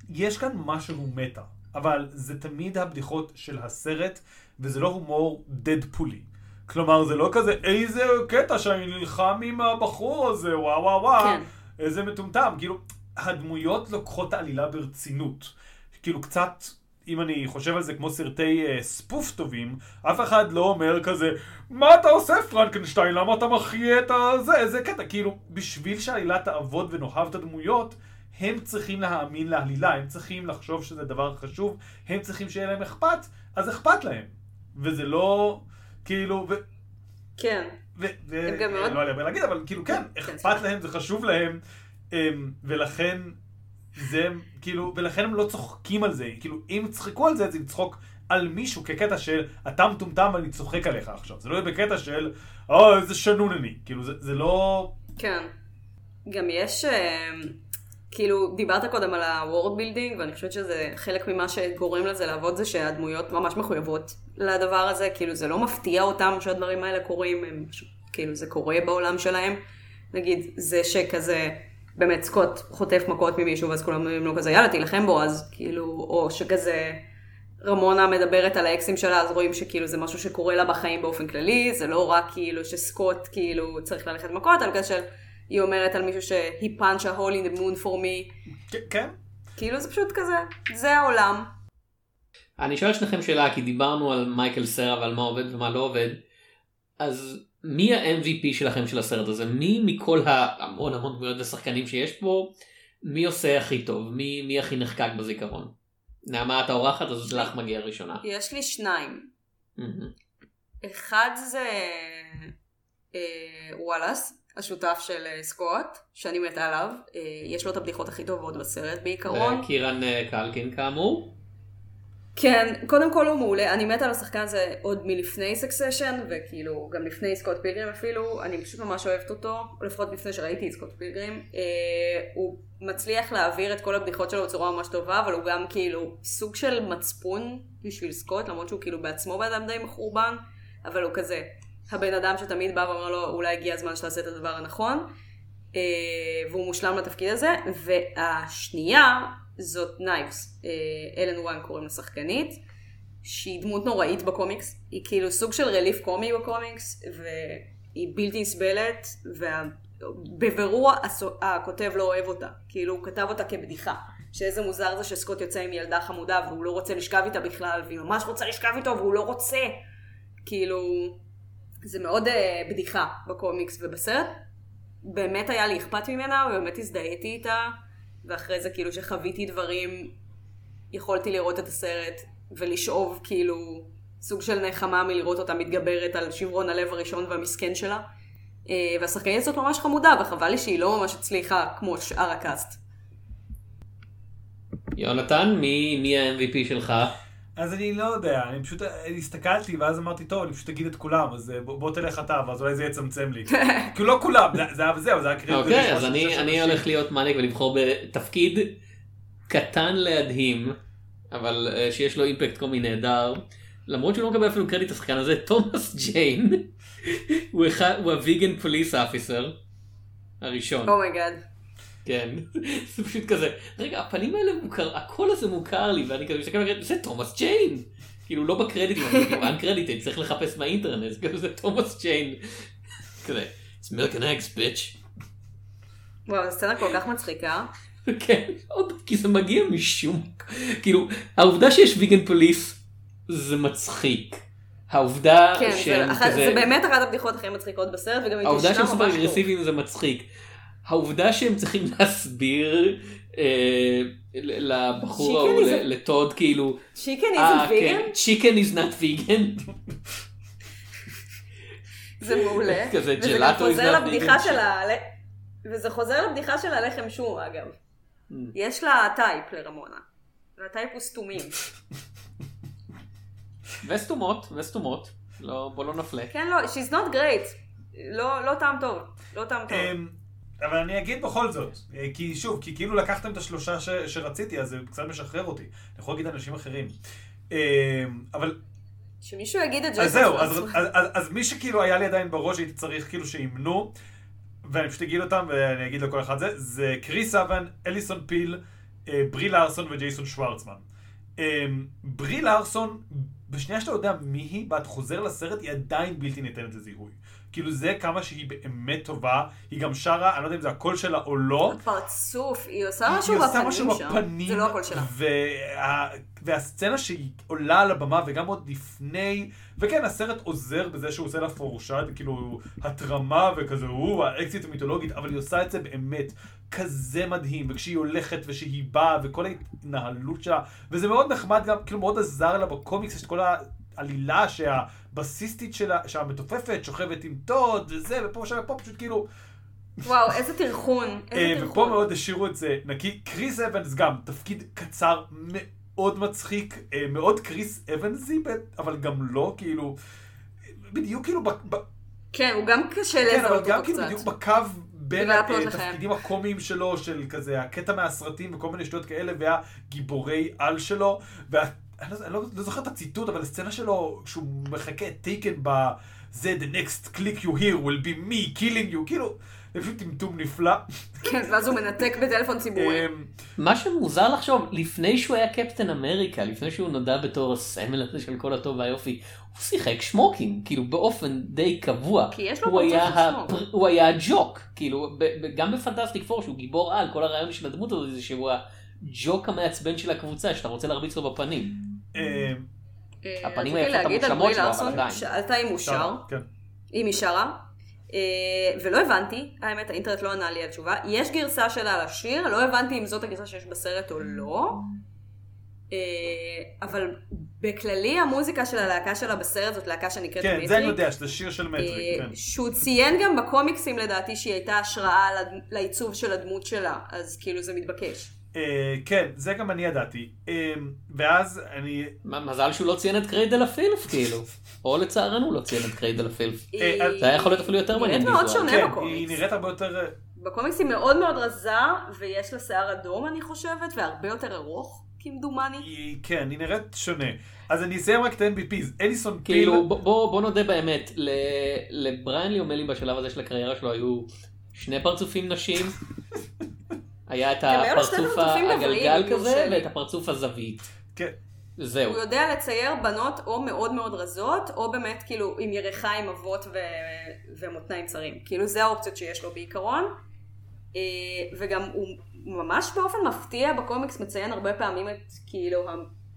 יש כאן משהו meta, אבל זה תמיד הבדיחות של הסרט, וזה לא הומור דדפולי. כלומר, זה לא כזה, איזה קטע שאני נלחם עם הבחור הזה, וואו וואו וואו, כן. איזה מטומטם. כאילו, הדמויות לוקחות העלילה ברצינות. כאילו, קצת, אם אני חושב על זה כמו סרטי uh, ספוף טובים, אף אחד לא אומר כזה, מה אתה עושה פרנקנשטיין? למה אתה מחיה את הזה? איזה קטע. כאילו, בשביל שהעלילה תעבוד ונאהב את הדמויות, הם צריכים להאמין לעלילה, הם צריכים לחשוב שזה דבר חשוב, הם צריכים שיהיה להם אכפת, אז אכפת להם. וזה לא, כאילו, ו... כן. ו... ו... הם גם מאוד- לא היה הרבה להגיד, אבל כאילו כן, אכפת להם, זה חשוב להם, אמ, ולכן זה, כאילו, ולכן הם לא צוחקים על זה, כאילו, אם יצחקו על זה, זה לצחוק על מישהו כקטע של, אתה מטומטם ואני צוחק עליך עכשיו, זה לא יהיה בקטע של, אה, איזה שנון אני, כאילו, זה, זה לא... כן. גם יש, אה, כאילו, דיברת קודם על ה-word building, ואני חושבת שזה חלק ממה שגורם לזה לעבוד, זה שהדמויות ממש מחויבות לדבר הזה, כאילו, זה לא מפתיע אותם שהדברים האלה קורים, הם כאילו, זה קורה בעולם שלהם. נגיד, זה שכזה, באמת סקוט חוטף מכות ממישהו, ואז כולם אומרים לו כזה, יאללה, תילחם בו, אז כאילו, או שכזה... רמונה מדברת על האקסים שלה, אז רואים שכאילו זה משהו שקורה לה בחיים באופן כללי, זה לא רק כאילו שסקוט כאילו צריך ללכת מכות, על כזה של, היא אומרת על מישהו ש- he punch a hole in the moon for me, כן, כאילו זה פשוט כזה, זה העולם. אני שואל שניכם שאלה כי דיברנו על מייקל סרה ועל מה עובד ומה לא עובד. אז מי ה-MVP שלכם של הסרט הזה? מי מכל ההמון המון דמויות ושחקנים שיש פה, מי עושה הכי טוב? מי, מי הכי נחקק בזיכרון? נעמה את האורחת אז לך מגיע ראשונה. יש לי שניים. מהמם. אחד זה אה, וואלאס, השותף של אה, סקוט, שאני מתה עליו, אה, יש לו את הבדיחות הכי טובות בסרט בעיקרון. קירן אה, קלקין כאמור. כן, קודם כל הוא מעולה, אני מתה על השחקן הזה עוד מלפני סקסשן, וכאילו גם לפני סקוט פילגרים אפילו, אני פשוט ממש אוהבת אותו, או לפחות לפני שראיתי את סקוט פילגרים. אה, הוא מצליח להעביר את כל הבדיחות שלו בצורה ממש טובה, אבל הוא גם כאילו סוג של מצפון בשביל סקוט, למרות שהוא כאילו בעצמו בן אדם די מחורבן, אבל הוא כזה הבן אדם שתמיד בא ואומר לו, אולי הגיע הזמן שתעשה את הדבר הנכון. אה, והוא מושלם לתפקיד הזה, והשנייה זאת נייבס, אה, אלן וונג קוראים לשחקנית, שהיא דמות נוראית בקומיקס, היא כאילו סוג של relief קומי בקומיקס, והיא בלתי נסבלת, ובבירור הכותב לא אוהב אותה, כאילו הוא כתב אותה כבדיחה. שאיזה מוזר זה שסקוט יוצא עם ילדה חמודה והוא לא רוצה לשכב איתה בכלל, והיא ממש רוצה לשכב איתו והוא לא רוצה. כאילו, זה מאוד uh, בדיחה בקומיקס ובסרט. באמת היה לי אכפת ממנה, ובאמת הזדהיתי איתה, ואחרי זה כאילו שחוויתי דברים, יכולתי לראות את הסרט ולשאוב כאילו סוג של נחמה מלראות אותה מתגברת על שברון הלב הראשון והמסכן שלה. אה, והשחקנית הזאת ממש חמודה, וחבל לי שהיא לא ממש הצליחה כמו שאר הקאסט. יונתן, מי, מי ה-MVP שלך? אז אני לא יודע, אני פשוט הסתכלתי ואז אמרתי, טוב, אני פשוט אגיד את כולם, אז אה, בוא, בוא תלך אתה, ואז אולי זה יצמצם לי. כאילו לא כולם, זה- זה היה וזהו, זה היה קריאה. אוקיי, אז אני, אני הולך להיות מניאק ולבחור בתפקיד קטן להדהים, אבל אה, שיש לו impact קומי נהדר. למרות שהוא לא מקבל אפילו קרדיט השחקן הזה, תומאס ג'יין, הוא ה vegan police officer הראשון. Oh my god. כן, זה פשוט כזה, רגע, הפנים האלה מוכר, הקול הזה מוכר לי, ואני כזה מסתכל, זה תומאס ג'יין. כאילו לא בקרדיטים, אבל כאילו uncredited, צריך לחפש מהאינטרנט, זה כזה זה תומאס ג'יין. כזה, it's milk and eggs, bitch. וואו, זו סצנה כל כך מצחיקה. כן, עוד, כי זה מגיע משום, כאילו, העובדה שיש ויגן פוליס זה מצחיק. העובדה כן, שהם זה, כזה, זה באמת אחת הבדיחות הכי מצחיקות בסרט, וגם היא העובדה תשנה שהם סופר ממש טוב. אגרסיביים זה מצחיק. העובדה שהם צריכים להסביר אה, לבחור Chicken ההוא, is לטוד כאילו, צ'יקן אה, איזה ויגן? chicken is not vegan. זה מעולה. כזה, is חוזר not לבדיחה. של ה... וזה חוזר לבדיחה של הלחם שום אגב. Mm. יש לה טייפ לרמונה. והטייפ הוא סתומים. וסתומות, וסתומות, לא, בוא לא נפלה. כן, לא, she's not great. לא, לא טעם טוב. לא טעם טוב. אבל אני אגיד בכל זאת, אה, כי שוב, כי כאילו לקחתם את השלושה ש- שרציתי, אז זה קצת משחרר אותי. אני יכול להגיד אנשים אחרים. אמ, אבל שמישהו יגיד את אז ג'ייסון זהו, אז. אז, אז, אז מי שכאילו היה לי עדיין בראש הייתי צריך כאילו שימנו, ואני פשוט אגיד אותם ואני אגיד לכל אחד זה, זה קריס אבן, אליסון פיל, אה, ברי לארסון וג'ייסון שוורצמן. אה, ברי לארסון, בשנייה שאתה יודע מי היא, ואת חוזר לסרט, היא עדיין בלתי ניתנת לזיהוי. כאילו זה כמה שהיא באמת טובה, היא גם שרה, אני לא יודע אם זה הקול שלה או לא. הפרצוף, היא עושה היא משהו עושה בפנים משהו שם. בפנים, זה לא הקול שלה. וה... והסצנה שהיא עולה על הבמה, וגם עוד לפני, וכן, הסרט עוזר בזה שהוא עושה לה foreshadow, כאילו, הטרמה וכזה, הוא, האקסית המיתולוגית, אבל היא עושה את זה באמת כזה מדהים, וכשהיא הולכת ושהיא באה, וכל ההתנהלות שלה, וזה מאוד נחמד גם, כאילו, מאוד עזר לה בקומיקס, יש את כל העלילה שהבסיסטית שלה, שהמתופפת שוכבת עם טוד, וזה, ופה ושם, ופה פשוט כאילו... וואו, איזה טרחון. אה, איזה ופה טרחון. מאוד השאירו את זה נקי. קריס אבנס גם, תפקיד קצר מאוד מצחיק, אה, מאוד קריס אבנסי, אבל גם לא, כאילו, בדיוק כאילו, ב- כן, הוא גם קשה כן, אבל לזהות גם אותו כאילו קצת. בדיוק בקו בין הפלוט לחיים. התפקידים הקומיים שלו, של כזה הקטע מהסרטים וכל מיני שטויות כאלה, והגיבורי על שלו, וה... אני לא, לא, לא זוכר את הציטוט, אבל הסצנה שלו, שהוא מחכה את טייקן ב... זה the next click you hear will be me killing you, כאילו, זה פשוט טמטום נפלא. כן, ואז הוא מנתק בטלפון ציבורי. אמ, מה שמוזר לחשוב, לפני שהוא היה קפטן אמריקה, לפני שהוא נודע בתור הסמל הזה של כל הטוב והיופי, הוא שיחק שמוקים, כאילו באופן די קבוע. כי יש לו הוא פרצוף היה של הפר- שמוק. הוא היה הג'וק, כאילו, ב- ב- גם בפנטסטיק פור, שהוא גיבור על, כל הרעיון של הדמות הזאת זה שהוא הג'וק המעצבן של הקבוצה, שאתה רוצה להרביץ לו בפנים. אה, הפנים היפות על המושלמות שלו, אבל עדיין. שאלת אם הוא שר, כן. אם היא שרה, אה, ולא הבנתי, האמת האינטרנט לא ענה לי על תשובה, יש גרסה שלה לשיר, לא הבנתי אם זאת הגרסה שיש בסרט או לא, אה, אבל בכללי המוזיקה של הלהקה שלה בסרט זאת להקה שנקראת כן, זה אני מטריק. יודע, שזה שיר של מטריק, כן. שהוא ציין גם בקומיקסים לדעתי שהיא הייתה השראה לעיצוב של הדמות שלה, אז כאילו זה מתבקש. אה, כן, זה גם אני ידעתי. אמ, ואז אני... מה- מזל שהוא לא ציין את קריידל הפילף, כאילו. או לצערנו הוא לא ציין את קריידל הפילף. אה, היא- זה היה יכול להיות אפילו יותר מעניין נראית מאוד. שונה כן, בקומיקס. היא נראית הרבה יותר... בקומיקס היא מאוד מאוד רזה, ויש לה שיער אדום אני חושבת, והרבה יותר ארוך, כמדומני. היא, כן, היא נראית שונה. אז אני אסיים רק את ה-MVPs. אליסון פיל... כאילו, בוא- נודה באמת, ל- לבריאן ליומלי בשלב הזה של הקריירה שלו היו שני פרצופים נשים. היה את הפרצוף הגלגל כזה, לי. ואת הפרצוף הזווית. כן. זהו. הוא יודע לצייר בנות או מאוד מאוד רזות, או באמת כאילו עם ירחה עם אבות ו... ומותניים צרים. כאילו זה האופציות שיש לו בעיקרון. אה, וגם הוא ממש באופן מפתיע בקומיקס מציין הרבה פעמים את כאילו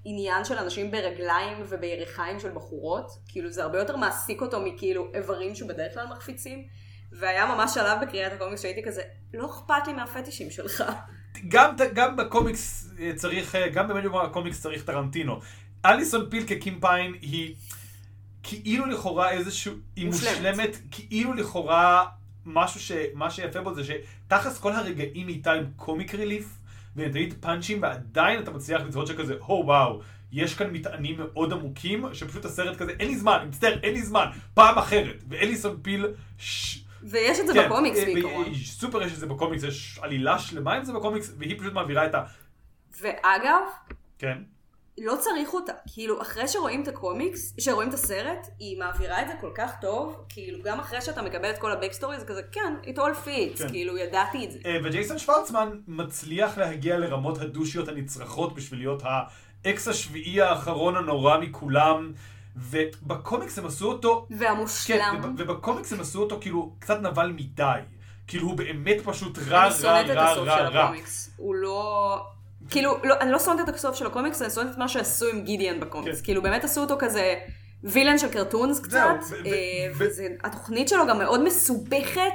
העניין של אנשים ברגליים ובירכיים של בחורות. כאילו זה הרבה יותר מעסיק אותו מכאילו איברים שבדרך כלל מחפיצים. והיה ממש שלב בקריאת הקומיקס שהייתי כזה, לא אכפת לי מהפטישים שלך. גם, גם בקומיקס אה, צריך, אה, גם במדיום הקומיקס צריך טרנטינו. אליסון פיל כקים פיין היא כאילו לכאורה איזשהו, היא מושלמת. מושלמת, כאילו לכאורה משהו ש... מה שיפה בו זה שתכלס כל הרגעים איתה עם קומיק ריליף, תמיד פאנצ'ים, ועדיין אתה מצליח לזהות שכזה, הו וואו, יש כאן מטענים מאוד עמוקים, שפשוט הסרט כזה, אין לי זמן, אני מצטער, אין לי זמן, פעם אחרת. ואליסון פיל, ש... ויש את זה כן, בקומיקס אה, בעיקרון. סופר יש את זה בקומיקס, יש עלילה שלמה עם זה בקומיקס, והיא פשוט מעבירה את ה... ואגב, כן. לא צריך אותה. כאילו, אחרי שרואים את הקומיקס, שרואים את הסרט, היא מעבירה את זה כל כך טוב, כאילו, גם אחרי שאתה מקבל את כל ה backstory, זה כזה, כן, it all fits, כן. כאילו, ידעתי את זה. אה, וג'ייסון שוורצמן מצליח להגיע לרמות הדושיות הנצרכות בשביל להיות האקס השביעי האחרון הנורא מכולם. ובקומיקס הם עשו אותו... כן, והמושלם. וב- ובקומיקס הם עשו אותו כאילו קצת נבל מדי. כאילו הוא באמת פשוט רע, אני רע, שונאת את רע, הסוף רע, של רע. הקומיקס. הוא לא... כאילו, לא, אני לא שונאת את הסוף של הקומיקס, אני שונאת את מה שעשו עם גידיאן בקומיקס. כן. כאילו, באמת עשו אותו כזה villain של cartoons קצת. זהו, ו- ו- אה, שלו גם מאוד מסובכת,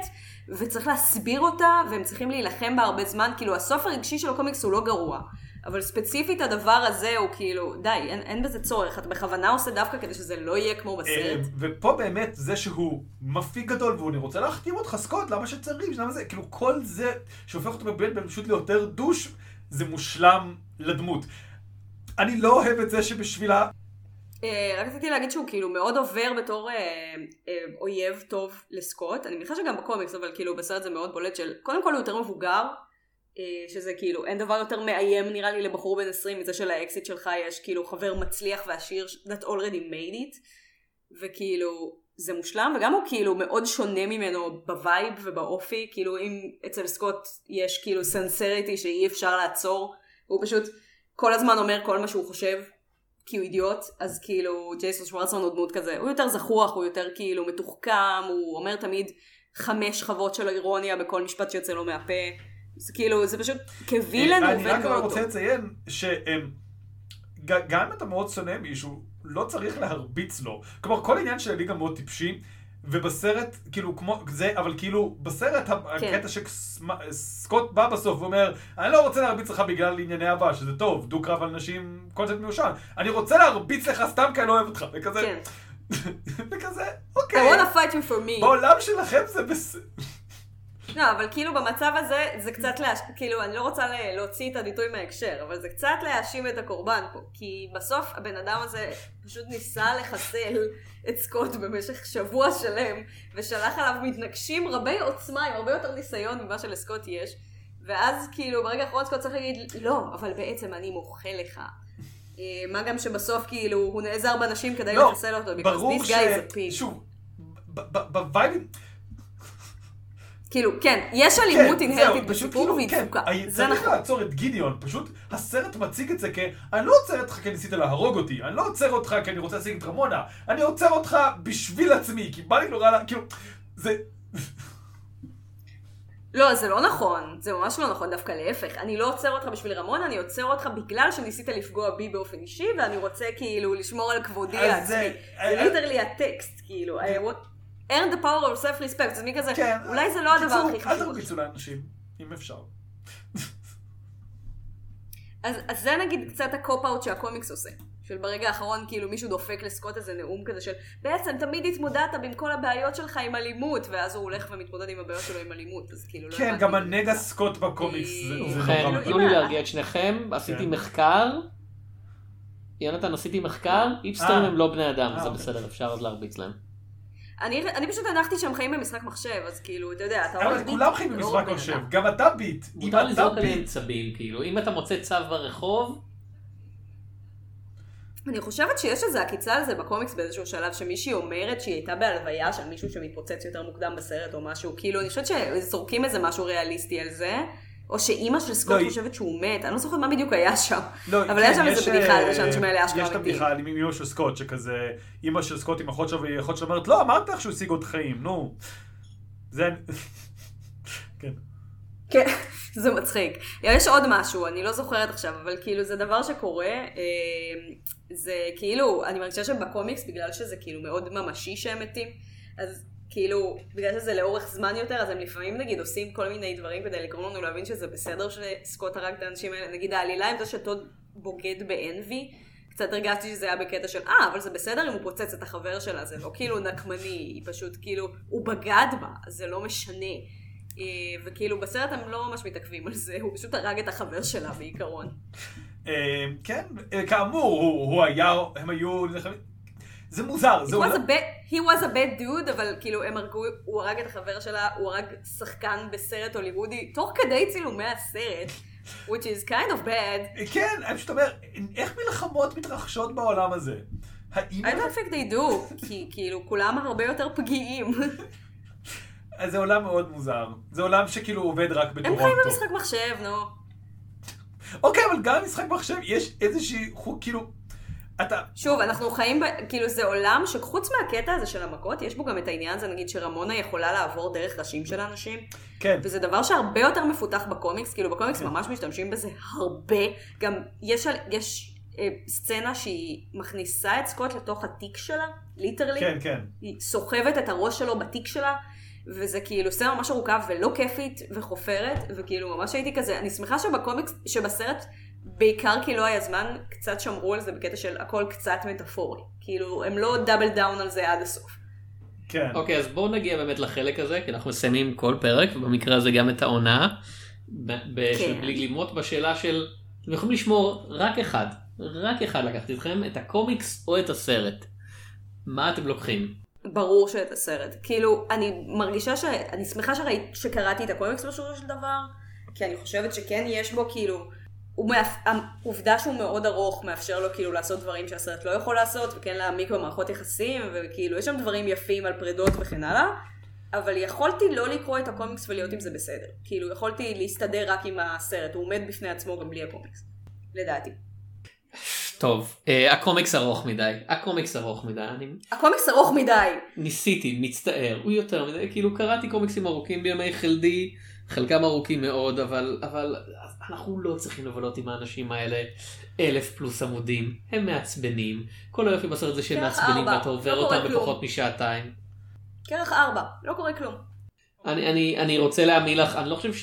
וצריך להסביר אותה, והם צריכים להילחם בה הרבה זמן. כאילו, הסוף הרגשי של הקומיקס הוא לא גרוע. אבל ספציפית הדבר הזה הוא כאילו, די, אין, אין בזה צורך. אתה בכוונה עושה דווקא כדי שזה לא יהיה כמו אה, בסרט. ופה באמת זה שהוא מפיק גדול והוא אני רוצה להחתים אותך סקוט למה שצריך למה זה כאילו כל זה שהופך אותו באמת פשוט ליותר דוש זה מושלם לדמות. אני לא אוהב את זה שבשבילה אה, רק רציתי להגיד שהוא כאילו מאוד עובר בתור אה, אה, אויב טוב לסקוט. אני מניחה שגם בקומיקס, אבל כאילו בסרט זה מאוד בולט של, קודם כל הוא יותר מבוגר, אה, שזה כאילו, אין דבר יותר מאיים נראה לי לבחור בן 20 מזה שלאקסית שלך יש כאילו חבר מצליח ועשיר that already made it. וכאילו, זה מושלם, וגם הוא כאילו מאוד שונה ממנו ב vibe ובאופי, כאילו אם אצל סקוט יש כאילו sincerity שאי אפשר לעצור, הוא פשוט כל הזמן אומר כל מה שהוא חושב, כי הוא אידיוט, אז כאילו ג'ייסון שוורצמן הוא דמות כזה, הוא יותר זחוח, הוא יותר כאילו מתוחכם, הוא אומר תמיד חמש שכבות של אירוניה בכל משפט שיוצא לו מהפה. זה כאילו, זה פשוט, כווילן הוא אני עובד רק אבל מאוד רוצה טוב. לציין שגם אם אתה מאוד שונא מישהו לא צריך להרביץ לו כלומר כל עניין של הליגה מאוד טיפשי ובסרט כאילו כמו זה אבל כאילו בסרט כן. הקטע שסקוט בא בסוף ואומר אני לא רוצה להרביץ לך בגלל ענייני אהבה שזה טוב דו קרב על נשים קונספט מיושן אני רוצה להרביץ לך סתם כי אני לא אוהב אותך וכזה כן. וכזה I אוקיי wanna fight you for me. בעולם שלכם זה בסדר. לא, אבל כאילו במצב הזה, זה קצת להש... כאילו, אני לא רוצה להוציא את הביטוי מההקשר, אבל זה קצת להאשים את הקורבן פה. כי בסוף הבן אדם הזה פשוט ניסה לחסל את סקוט במשך שבוע שלם, ושלח עליו מתנגשים רבי עוצמה עם הרבה יותר ניסיון ממה שלסקוט יש. ואז כאילו ברגע האחרון סקוט צריך להגיד, לא, אבל בעצם אני מוחה לך. אה, מה גם שבסוף כאילו הוא נעזר באנשים כדי לא, לחסל אותו, this ש... שוב, בווייבים... כאילו, כן, יש אלימות כן, אינהרטית זהו, פשוט בסיפור כאילו, והיא כן, תפוקה. הי- זה צריך נכון. לעצור את גידיון, פשוט הסרט מציג את זה כ... אני לא עוצר אותך כי ניסית להרוג אותי, אני לא עוצר אותך כי אני רוצה להשיג את רמונה, אני עוצר אותך בשביל עצמי, כי בא לי נורא לה... כאילו, זה... לא, זה לא נכון. זה ממש לא נכון, דווקא להפך. אני לא עוצר אותך בשביל רמון, אני עוצר אותך בגלל שניסית לפגוע בי באופן אישי, ואני רוצה כאילו לשמור על כבודי העצמי. זה- זה אה, ליטרלי הטקסט, כאילו. I want- earn the power of self-respect. זה מי כזה, כן. אולי זה לא הדבר הכי אל חשוב. תרביצו לאנשים, אם אפשר. אז, אז זה נגיד קצת הקופ-אאוט שהקומיקס עושה. של ברגע האחרון כאילו מישהו דופק לסקוט איזה נאום כזה של בעצם תמיד התמודדת עם כל הבעיות שלך עם אלימות ואז הוא הולך ומתמודד עם הבעיות שלו עם אלימות אז כאילו לא כן, גם הנגע. סקוט בקומיקס זה אה, ובכן, נורא תנו אם לי להרגיע את שניכם, עשיתי כן. מחקר. יונתן, עשיתי מחקר, איפסטרים אה. הם לא בני אדם, אה, זה אוקיי. בסדר, אפשר אז להרביץ להם. אני, אני פשוט הנחתי שהם חיים במשחק מחשב אז כאילו אתה יודע אתה אבל הורג כולם ביט, חיים לא במשחק מחשב. גם אתה ביט. אם מותר אתה לזרוק עליהם ביט, צבים, כאילו, אם אתה מוצא צו ברחוב, אני חושבת שיש איזו עקיצה על זה בקומיקס באיזשהו שלב שמישהי אומרת שהיא הייתה בהלוויה של מישהו שמתפוצץ יותר מוקדם בסרט או משהו כאילו אני חושבת שזורקים איזה משהו ריאליסטי על זה או שאימא של סקוט לא, חושבת שהוא מת אני לא זוכרת מה בדיוק היה שם לא, אבל היה כן, שם איזה בדיחה על אה, זה שאנשים האלה אשכרה יש את מתים. הבדיחה על אמא של סקוט, שכזה, אמא של סקוט עם אחות שלו, ואחות שלו אומרת, לא, אמרת לך שהוא השיג עוד חיים, נו. זה... כן. כן, זה מצחיק. יש עוד משהו, אני לא זוכרת עכשיו, אבל כאילו זה דבר שקורה, אה, זה כאילו, אני מרגישה שבקומיקס, בגלל שזה כאילו מאוד ממשי שהם מתים, אז כאילו, בגלל שזה לאורך זמן יותר, אז הם לפעמים נגיד עושים כל מיני דברים כדי לגרום לנו להבין שזה בסדר שסקוט הרג את האנשים האלה, נגיד העלילה עם זה שטוד בוגד באנבי, קצת הרגשתי שזה היה בקטע של, אה, אבל זה בסדר אם הוא פוצץ את החבר שלה, זה לא כאילו נקמני, היא פשוט כאילו, הוא בגד בה, זה לא משנה. אה, וכאילו בסרט הם לא ממש מתעכבים על זה, הוא פשוט הרג את החבר שלה בעיקרון. אה, כן, אה, כאמור, הוא היה, הם היו... זה מוזר, זה was bad, he was a bad dude, אבל כאילו הם הרגו, הוא הרג את החבר שלה, הוא הרג שחקן בסרט הוליוודי, תוך כדי צילומי הסרט, which is kind of bad. כן, אני פשוט אומר, איך מלחמות מתרחשות בעולם הזה? האם... I don't think they do, כי כאילו כולם הרבה יותר פגיעים. אז זה עולם מאוד מוזר. זה עולם שכאילו עובד רק הם בטורונטו. חיים במשחק מחשב, נו. אוקיי, אבל גם במשחק מחשב יש איזושהי כאילו... אתה... שוב, אנחנו חיים, ב... כאילו זה עולם שחוץ מהקטע הזה של המכות, יש בו גם את העניין הזה, נגיד שרמונה יכולה לעבור דרך ראשים של אנשים, כן. וזה דבר שהרבה יותר מפותח בקומיקס, כאילו בקומיקס כן. ממש משתמשים בזה הרבה, גם יש, על- יש אה, סצנה שהיא מכניסה את סקוט לתוך התיק שלה, literally, כן, כן. היא סוחבת את הראש שלו בתיק שלה, וזה כאילו סצנה ממש ארוכה ולא כיפית וחופרת, וכאילו ממש הייתי כזה, אני שמחה שבקומיקס, שבסרט, בעיקר כי לא היה זמן, קצת שמרו על זה בקטע של הכל קצת מטאפורי. כאילו, הם לא double down על זה עד הסוף. כן. אוקיי, אז בואו נגיע באמת לחלק הזה, כי אנחנו מסיימים כל פרק, ובמקרה הזה גם את העונה, ב- ב- של כן. בלי גלימות, בשאלה של, אתם יכולים לשמור רק אחד, רק אחד לקחת איתכם, את הקומיקס או את הסרט. מה אתם לוקחים? ברור שאת הסרט. כאילו, אני מרגישה ש... אני שמחה שראי... שקראתי את הקומיקס בסופו של דבר, כי אני חושבת שכן יש בו כאילו... מאפ... העובדה שהוא מאוד ארוך מאפשר לו כאילו לעשות דברים שהסרט לא יכול לעשות, וכן להעמיק במערכות יחסים, וכאילו יש שם דברים יפים על פרידות וכן הלאה, אבל יכולתי לא לקרוא את הקומיקס ולהיות עם זה בסדר. כאילו, יכולתי להסתדר רק עם הסרט, הוא עומד בפני עצמו גם בלי הקומיקס. לדעתי. טוב, אה, הקומיקס ארוך מדי, הקומיקס ארוך מדי, אני הקומיקס ארוך מדי. ניסיתי, מצטער, הוא יותר מדי, כאילו קראתי קומיקסים ארוכים בימי חלדי, חלקם ארוכים מאוד, אבל, אבל אנחנו לא צריכים לבלות עם האנשים האלה אלף פלוס עמודים, הם מעצבנים, כל היופי בסרט זה שהם כרך מעצבנים ואתה עובר לא אותם כלום. בפחות משעתיים. כרך ארבע, לא קורה כלום. אני, אני, אני רוצה להאמין לך, אני לא חושב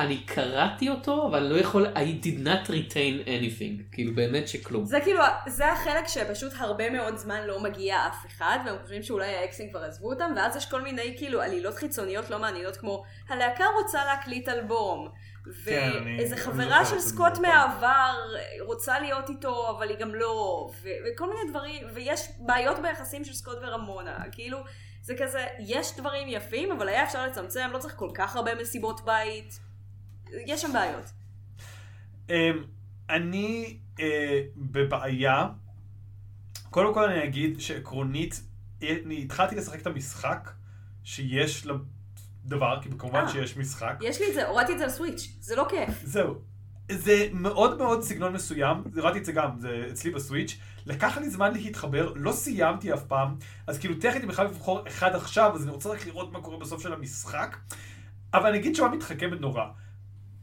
שאני קראתי אותו, אבל אני לא יכול, I did not retain anything, כאילו באמת שכלום. זה כאילו, זה החלק שפשוט הרבה מאוד זמן לא מגיע אף אחד, והם חושבים שאולי האקסים כבר עזבו אותם, ואז יש כל מיני כאילו עלילות חיצוניות לא מעניינות, כמו הלהקה רוצה להקליט אלבום. כן, אני- ואיזה אני חברה של סקוט. מהעבר רוצה להיות איתו, אבל היא גם לא, ו- וכל מיני דברים, ויש בעיות ביחסים של סקוט ורמונה, כאילו, זה כזה, יש דברים יפים, אבל היה אפשר לצמצם, לא צריך כל כך הרבה מסיבות בית, יש שם בעיות. אמ, אני אה, בבעיה. קודם כל אני אגיד שעקרונית, אה, אני התחלתי לשחק את המשחק שיש לדבר, כי כמובן אה. שיש משחק. יש לי את זה, הורדתי את זה לסוויץ', זה לא כיף. זהו. זה מאוד מאוד סגנון מסוים, הראיתי את זה גם, זה אצלי בסוויץ', לקח לי זמן להתחבר, לא סיימתי אף פעם, אז כאילו טכנית אני בכלל לבחור אחד עכשיו, אז אני רוצה רק לראות מה קורה בסוף של המשחק, אבל אני אגיד היה מתחכמת נורא.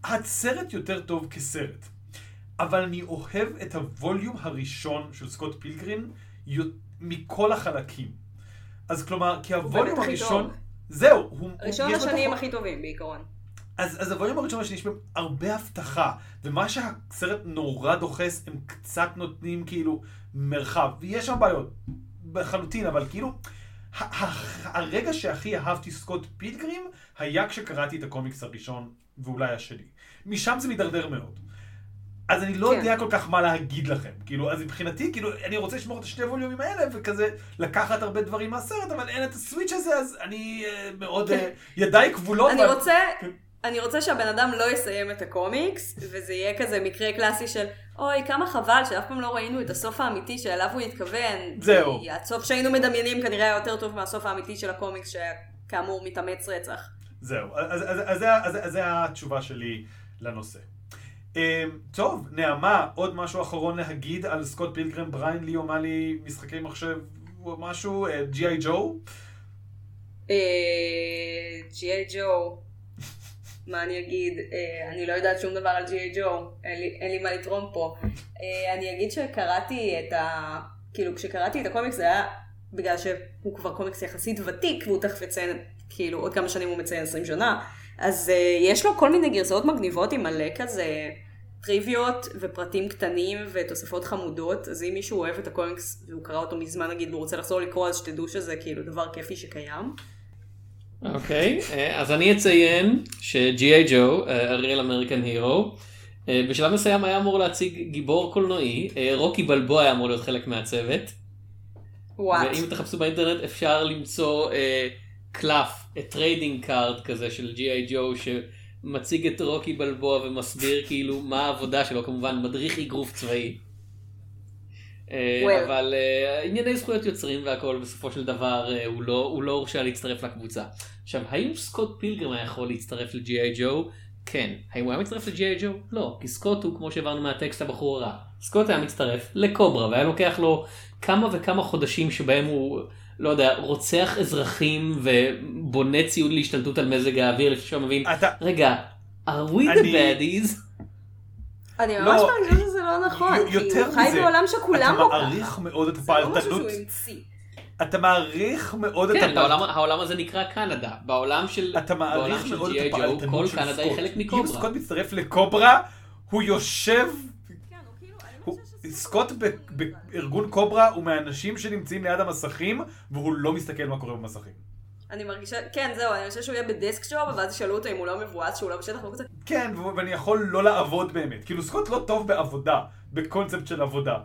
הסרט יותר טוב כסרט, אבל אני אוהב את הווליום הראשון של סקוט פילגרין מכל החלקים. אז כלומר, כי הווליום הראשון, טוב. זהו, הוא, ראשון השנים הכי טובים בעיקרון. אז, אז הווליום הראשון והשני יש בהם הרבה הבטחה, ומה שהסרט נורא דוחס, הם קצת נותנים כאילו מרחב, ויש שם בעיות, לחלוטין, אבל כאילו, הרגע שהכי אהבתי סקוט פילגרים, היה כשקראתי את הקומיקס הראשון, ואולי השני. משם זה מידרדר מאוד. אז אני לא כן. יודע כל כך מה להגיד לכם. כאילו, אז מבחינתי, כאילו, אני רוצה לשמור את השני הווליומים האלה, וכזה לקחת הרבה דברים מהסרט, אבל אין את הסוויץ' הזה, אז אני אה, מאוד, אה, ידיי כבולות. אני רוצה, כן. אני רוצה שהבן אדם לא יסיים את הקומיקס, וזה יהיה כזה מקרה קלאסי של, אוי, כמה חבל שאף פעם לא ראינו את הסוף האמיתי שאליו הוא התכוון. זהו. כי הסוף שהיינו מדמיינים כנראה היה יותר טוב מהסוף האמיתי של הקומיקס, שכאמור מתאמץ רצח. זהו, אז, אז, אז, אז, אז זה התשובה שלי לנושא. Um, טוב, נעמה, עוד משהו אחרון להגיד על סקוט פילגרם, בריין לי אומר לי משחקי מחשב או משהו, ג'י.איי ג'ו? ג'י.איי ג'ו, מה אני אגיד? אה, אני לא יודעת שום דבר על ג'י.איי ג'ו, אין לי- מה לתרום פה. אה, אני אגיד שקראתי את ה... כאילו, כשקראתי את הקומיקס זה היה בגלל שהוא כבר קומיקס יחסית ותיק, והוא תכף יציין, כאילו, עוד כמה שנים הוא מציין 20 שנה, אז אה, יש לו כל מיני גרסאות מגניבות עם מלא כזה טריוויות ופרטים קטנים ותוספות חמודות, אז אם מישהו אוהב את הקומיקס והוא קרא אותו מזמן נגיד והוא רוצה לחזור לקרוא, אז שתדעו שזה כאילו דבר כיפי שקיים. אוקיי, אה, אז אני אציין ש-G.I. ג'ו, אריאל אמריקן הירו, בשלב מסוים היה אמור להציג גיבור קולנועי, אה, רוקי בלבוע היה אמור להיות חלק מהצוות, What. ואם תחפשו באינטרנט אפשר למצוא אה, קלף, trading card כזה של G.I. ג'ו, מציג את רוקי בלבואה ומסביר כאילו מה העבודה שלו, כמובן מדריך אגרוף צבאי. אה, Well. אבל אה, ענייני זכויות יוצרים והכל בסופו של דבר אה, הוא לא הוא לא הורשה להצטרף לקבוצה. עכשיו האם סקוט פילגרם היה יכול להצטרף לג'י.איי ג'ו? כן. האם הוא היה מצטרף לג'י.איי ג'ו? לא. כי סקוט הוא כמו שהבנו מהטקסט הבחור הרע. סקוט היה מצטרף לקוברה והיה לוקח לו כמה וכמה חודשים שבהם הוא לא יודע רוצח אזרחים ובונה ציוד להשתלטות על מזג האוויר לפני שהוא מבין אתה... רגע are we the baddies? אני לא, ממש מרגישה שזה לא נכון, כי יותר הוא חי בעולם שכולם אתה בו ככה. מעריך מאוד את זה לא משהו הפעלתנות, שהוא המציא. אתה מעריך מאוד את כן, הפעלתנות. העולם, העולם הזה נקרא קנדה. בעולם של אתה מעריך מאוד. את הפעלתנות כל של קנדה היא סקוט. חלק אם מקוברה. סקוט מצטרף לקוברה, הוא יושב... סקוט ב- בארגון קוברה הוא מהאנשים שנמצאים ליד המסכים, והוא לא מסתכל מה קורה במסכים. אני מרגישה, כן, זהו, אני חושבת שהוא יהיה בדסק ג'וב, ואז ישאלו אותו אם הוא לא מבואס, שהוא לא בשטח, והוא כזה, כן, ואני יכול לא לעבוד באמת. כאילו סקוט לא טוב בעבודה, בקונספט של עבודה.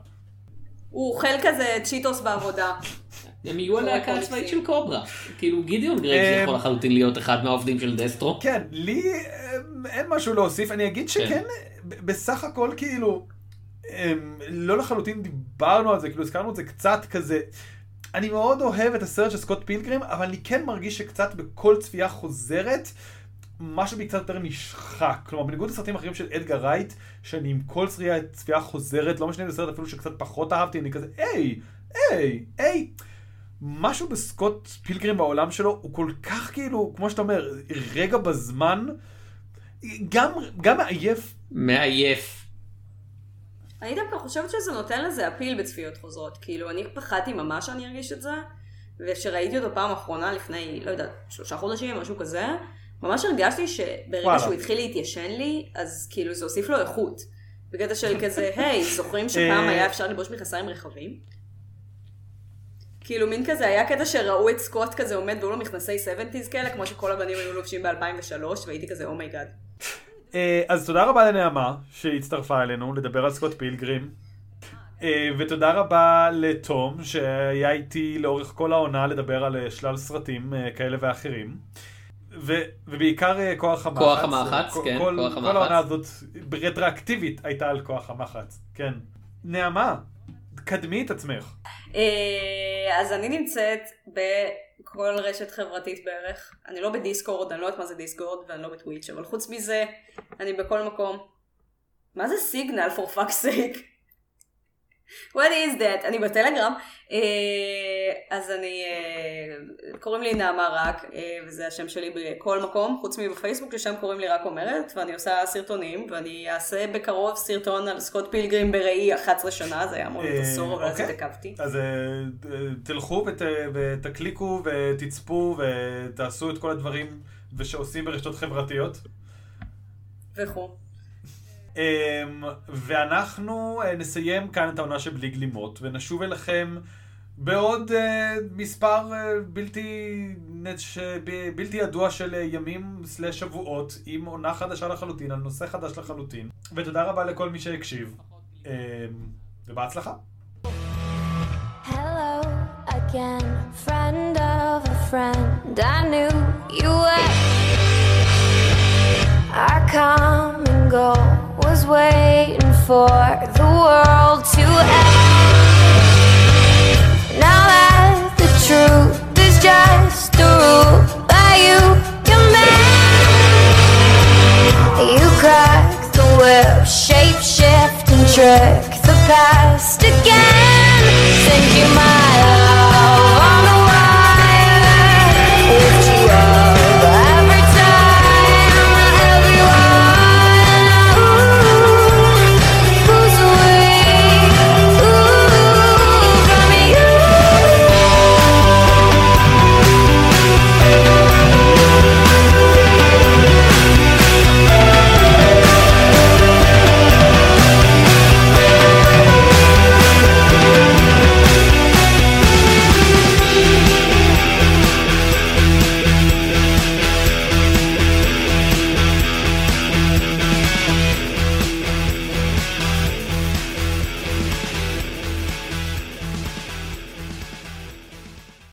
הוא אוכל כזה צ'יטוס בעבודה. הם יהיו הלהקה קומיקסים. הצבאית של קוברה. כאילו גידיון גרייבס אה, יכול לחלוטין להיות אחד מהעובדים של דסטרו. כן, לי אמ, אין משהו להוסיף, אני אגיד שכן, ב- בסך הכל כאילו, לא לחלוטין דיברנו על זה, כאילו הזכרנו את זה קצת כזה. אני מאוד אוהב את הסרט של סקוט פילגרם, אבל אני כן מרגיש שקצת בכל צפייה חוזרת, משהו בי קצת יותר נשחק. כלומר, בניגוד לסרטים אחרים של אדגר רייט, שאני עם כל צפייה, צפייה חוזרת, לא משנה אם זה סרט אפילו שקצת פחות אהבתי, אני כזה, היי, היי, היי. משהו בסקוט פילגרים בעולם שלו הוא כל כך כאילו, כמו שאתה אומר, רגע בזמן, גם, גם מעייף. מעייף. אני דווקא חושבת שזה נותן לזה אפיל בצפיות חוזרות. כאילו, אני פחדתי ממש שאני ארגיש את זה, וכשראיתי אותו פעם אחרונה לפני, לא יודעת, שלושה חודשים, משהו כזה, ממש הרגשתי שברגע וואלה. שהוא התחיל להתיישן לי, אז כאילו זה הוסיף לו איכות. בקטע של כזה, היי, זוכרים שפעם אה. היה אפשר ללבוש מכנסיים רחבים? כאילו מין כזה, היה קטע שראו את סקוט כזה עומד והיו לו מכנסי 70's כאלה, כמו שכל הבנים היו לובשים ב-2003, והייתי כזה, oh my god. אה, אז תודה רבה לנעמה שהצטרפה אלינו לדבר על סקוט פילגרם. אה, ותודה רבה לתום שהיה איתי לאורך כל העונה לדבר על אה, שלל סרטים אה, כאלה ואחרים. ו- ובעיקר אה, כוח המחץ. כוח המחץ, אה, כן, כל, כוח כל המחץ. העונה הזאת רטרואקטיבית הייתה על כוח המחץ, כן. נעמה, קדמי את עצמך. אה, אז אני נמצאת בכל רשת חברתית בערך. אני לא בדיסקורד, אני לא יודעת מה זה דיסקורד ואני לא בטוויץ', אבל חוץ מזה, אני בכל מקום. מה זה סיגנל for fuck's sake? What is that? אני בטלגרם. אה, אז אני, אה, קוראים לי נעמה רק, אה, וזה השם שלי בכל מקום, חוץ מבפייסבוק, ששם קוראים לי רק אומרת, ואני עושה סרטונים, ואני אעשה בקרוב סרטון על סקוט פילגרים בראי 11 שנה, זה היה אמור להיות עשור, אבל אז אוקיי. התעכבתי. אז תלכו ות, ותקליקו ותצפו ותעשו את כל הדברים שעושים ברשתות חברתיות. וכו'. אמ, ואנחנו אה, נסיים כאן את העונה של בלי גלימות, ונשוב אליכם בעוד אה, מספר אה, בלתי, בלתי ידוע של ימים סלש שבועות, עם עונה חדשה לחלוטין, על נושא חדש לחלוטין. ותודה רבה לכל מי שהקשיב, אמ, ובהצלחה. Hello again, friend of a friend. I knew you were. Our common goal was waiting for the world to end. Now that the truth is just a rule that you command, you crack the whip, shape shift and trick the past again. Send you my love.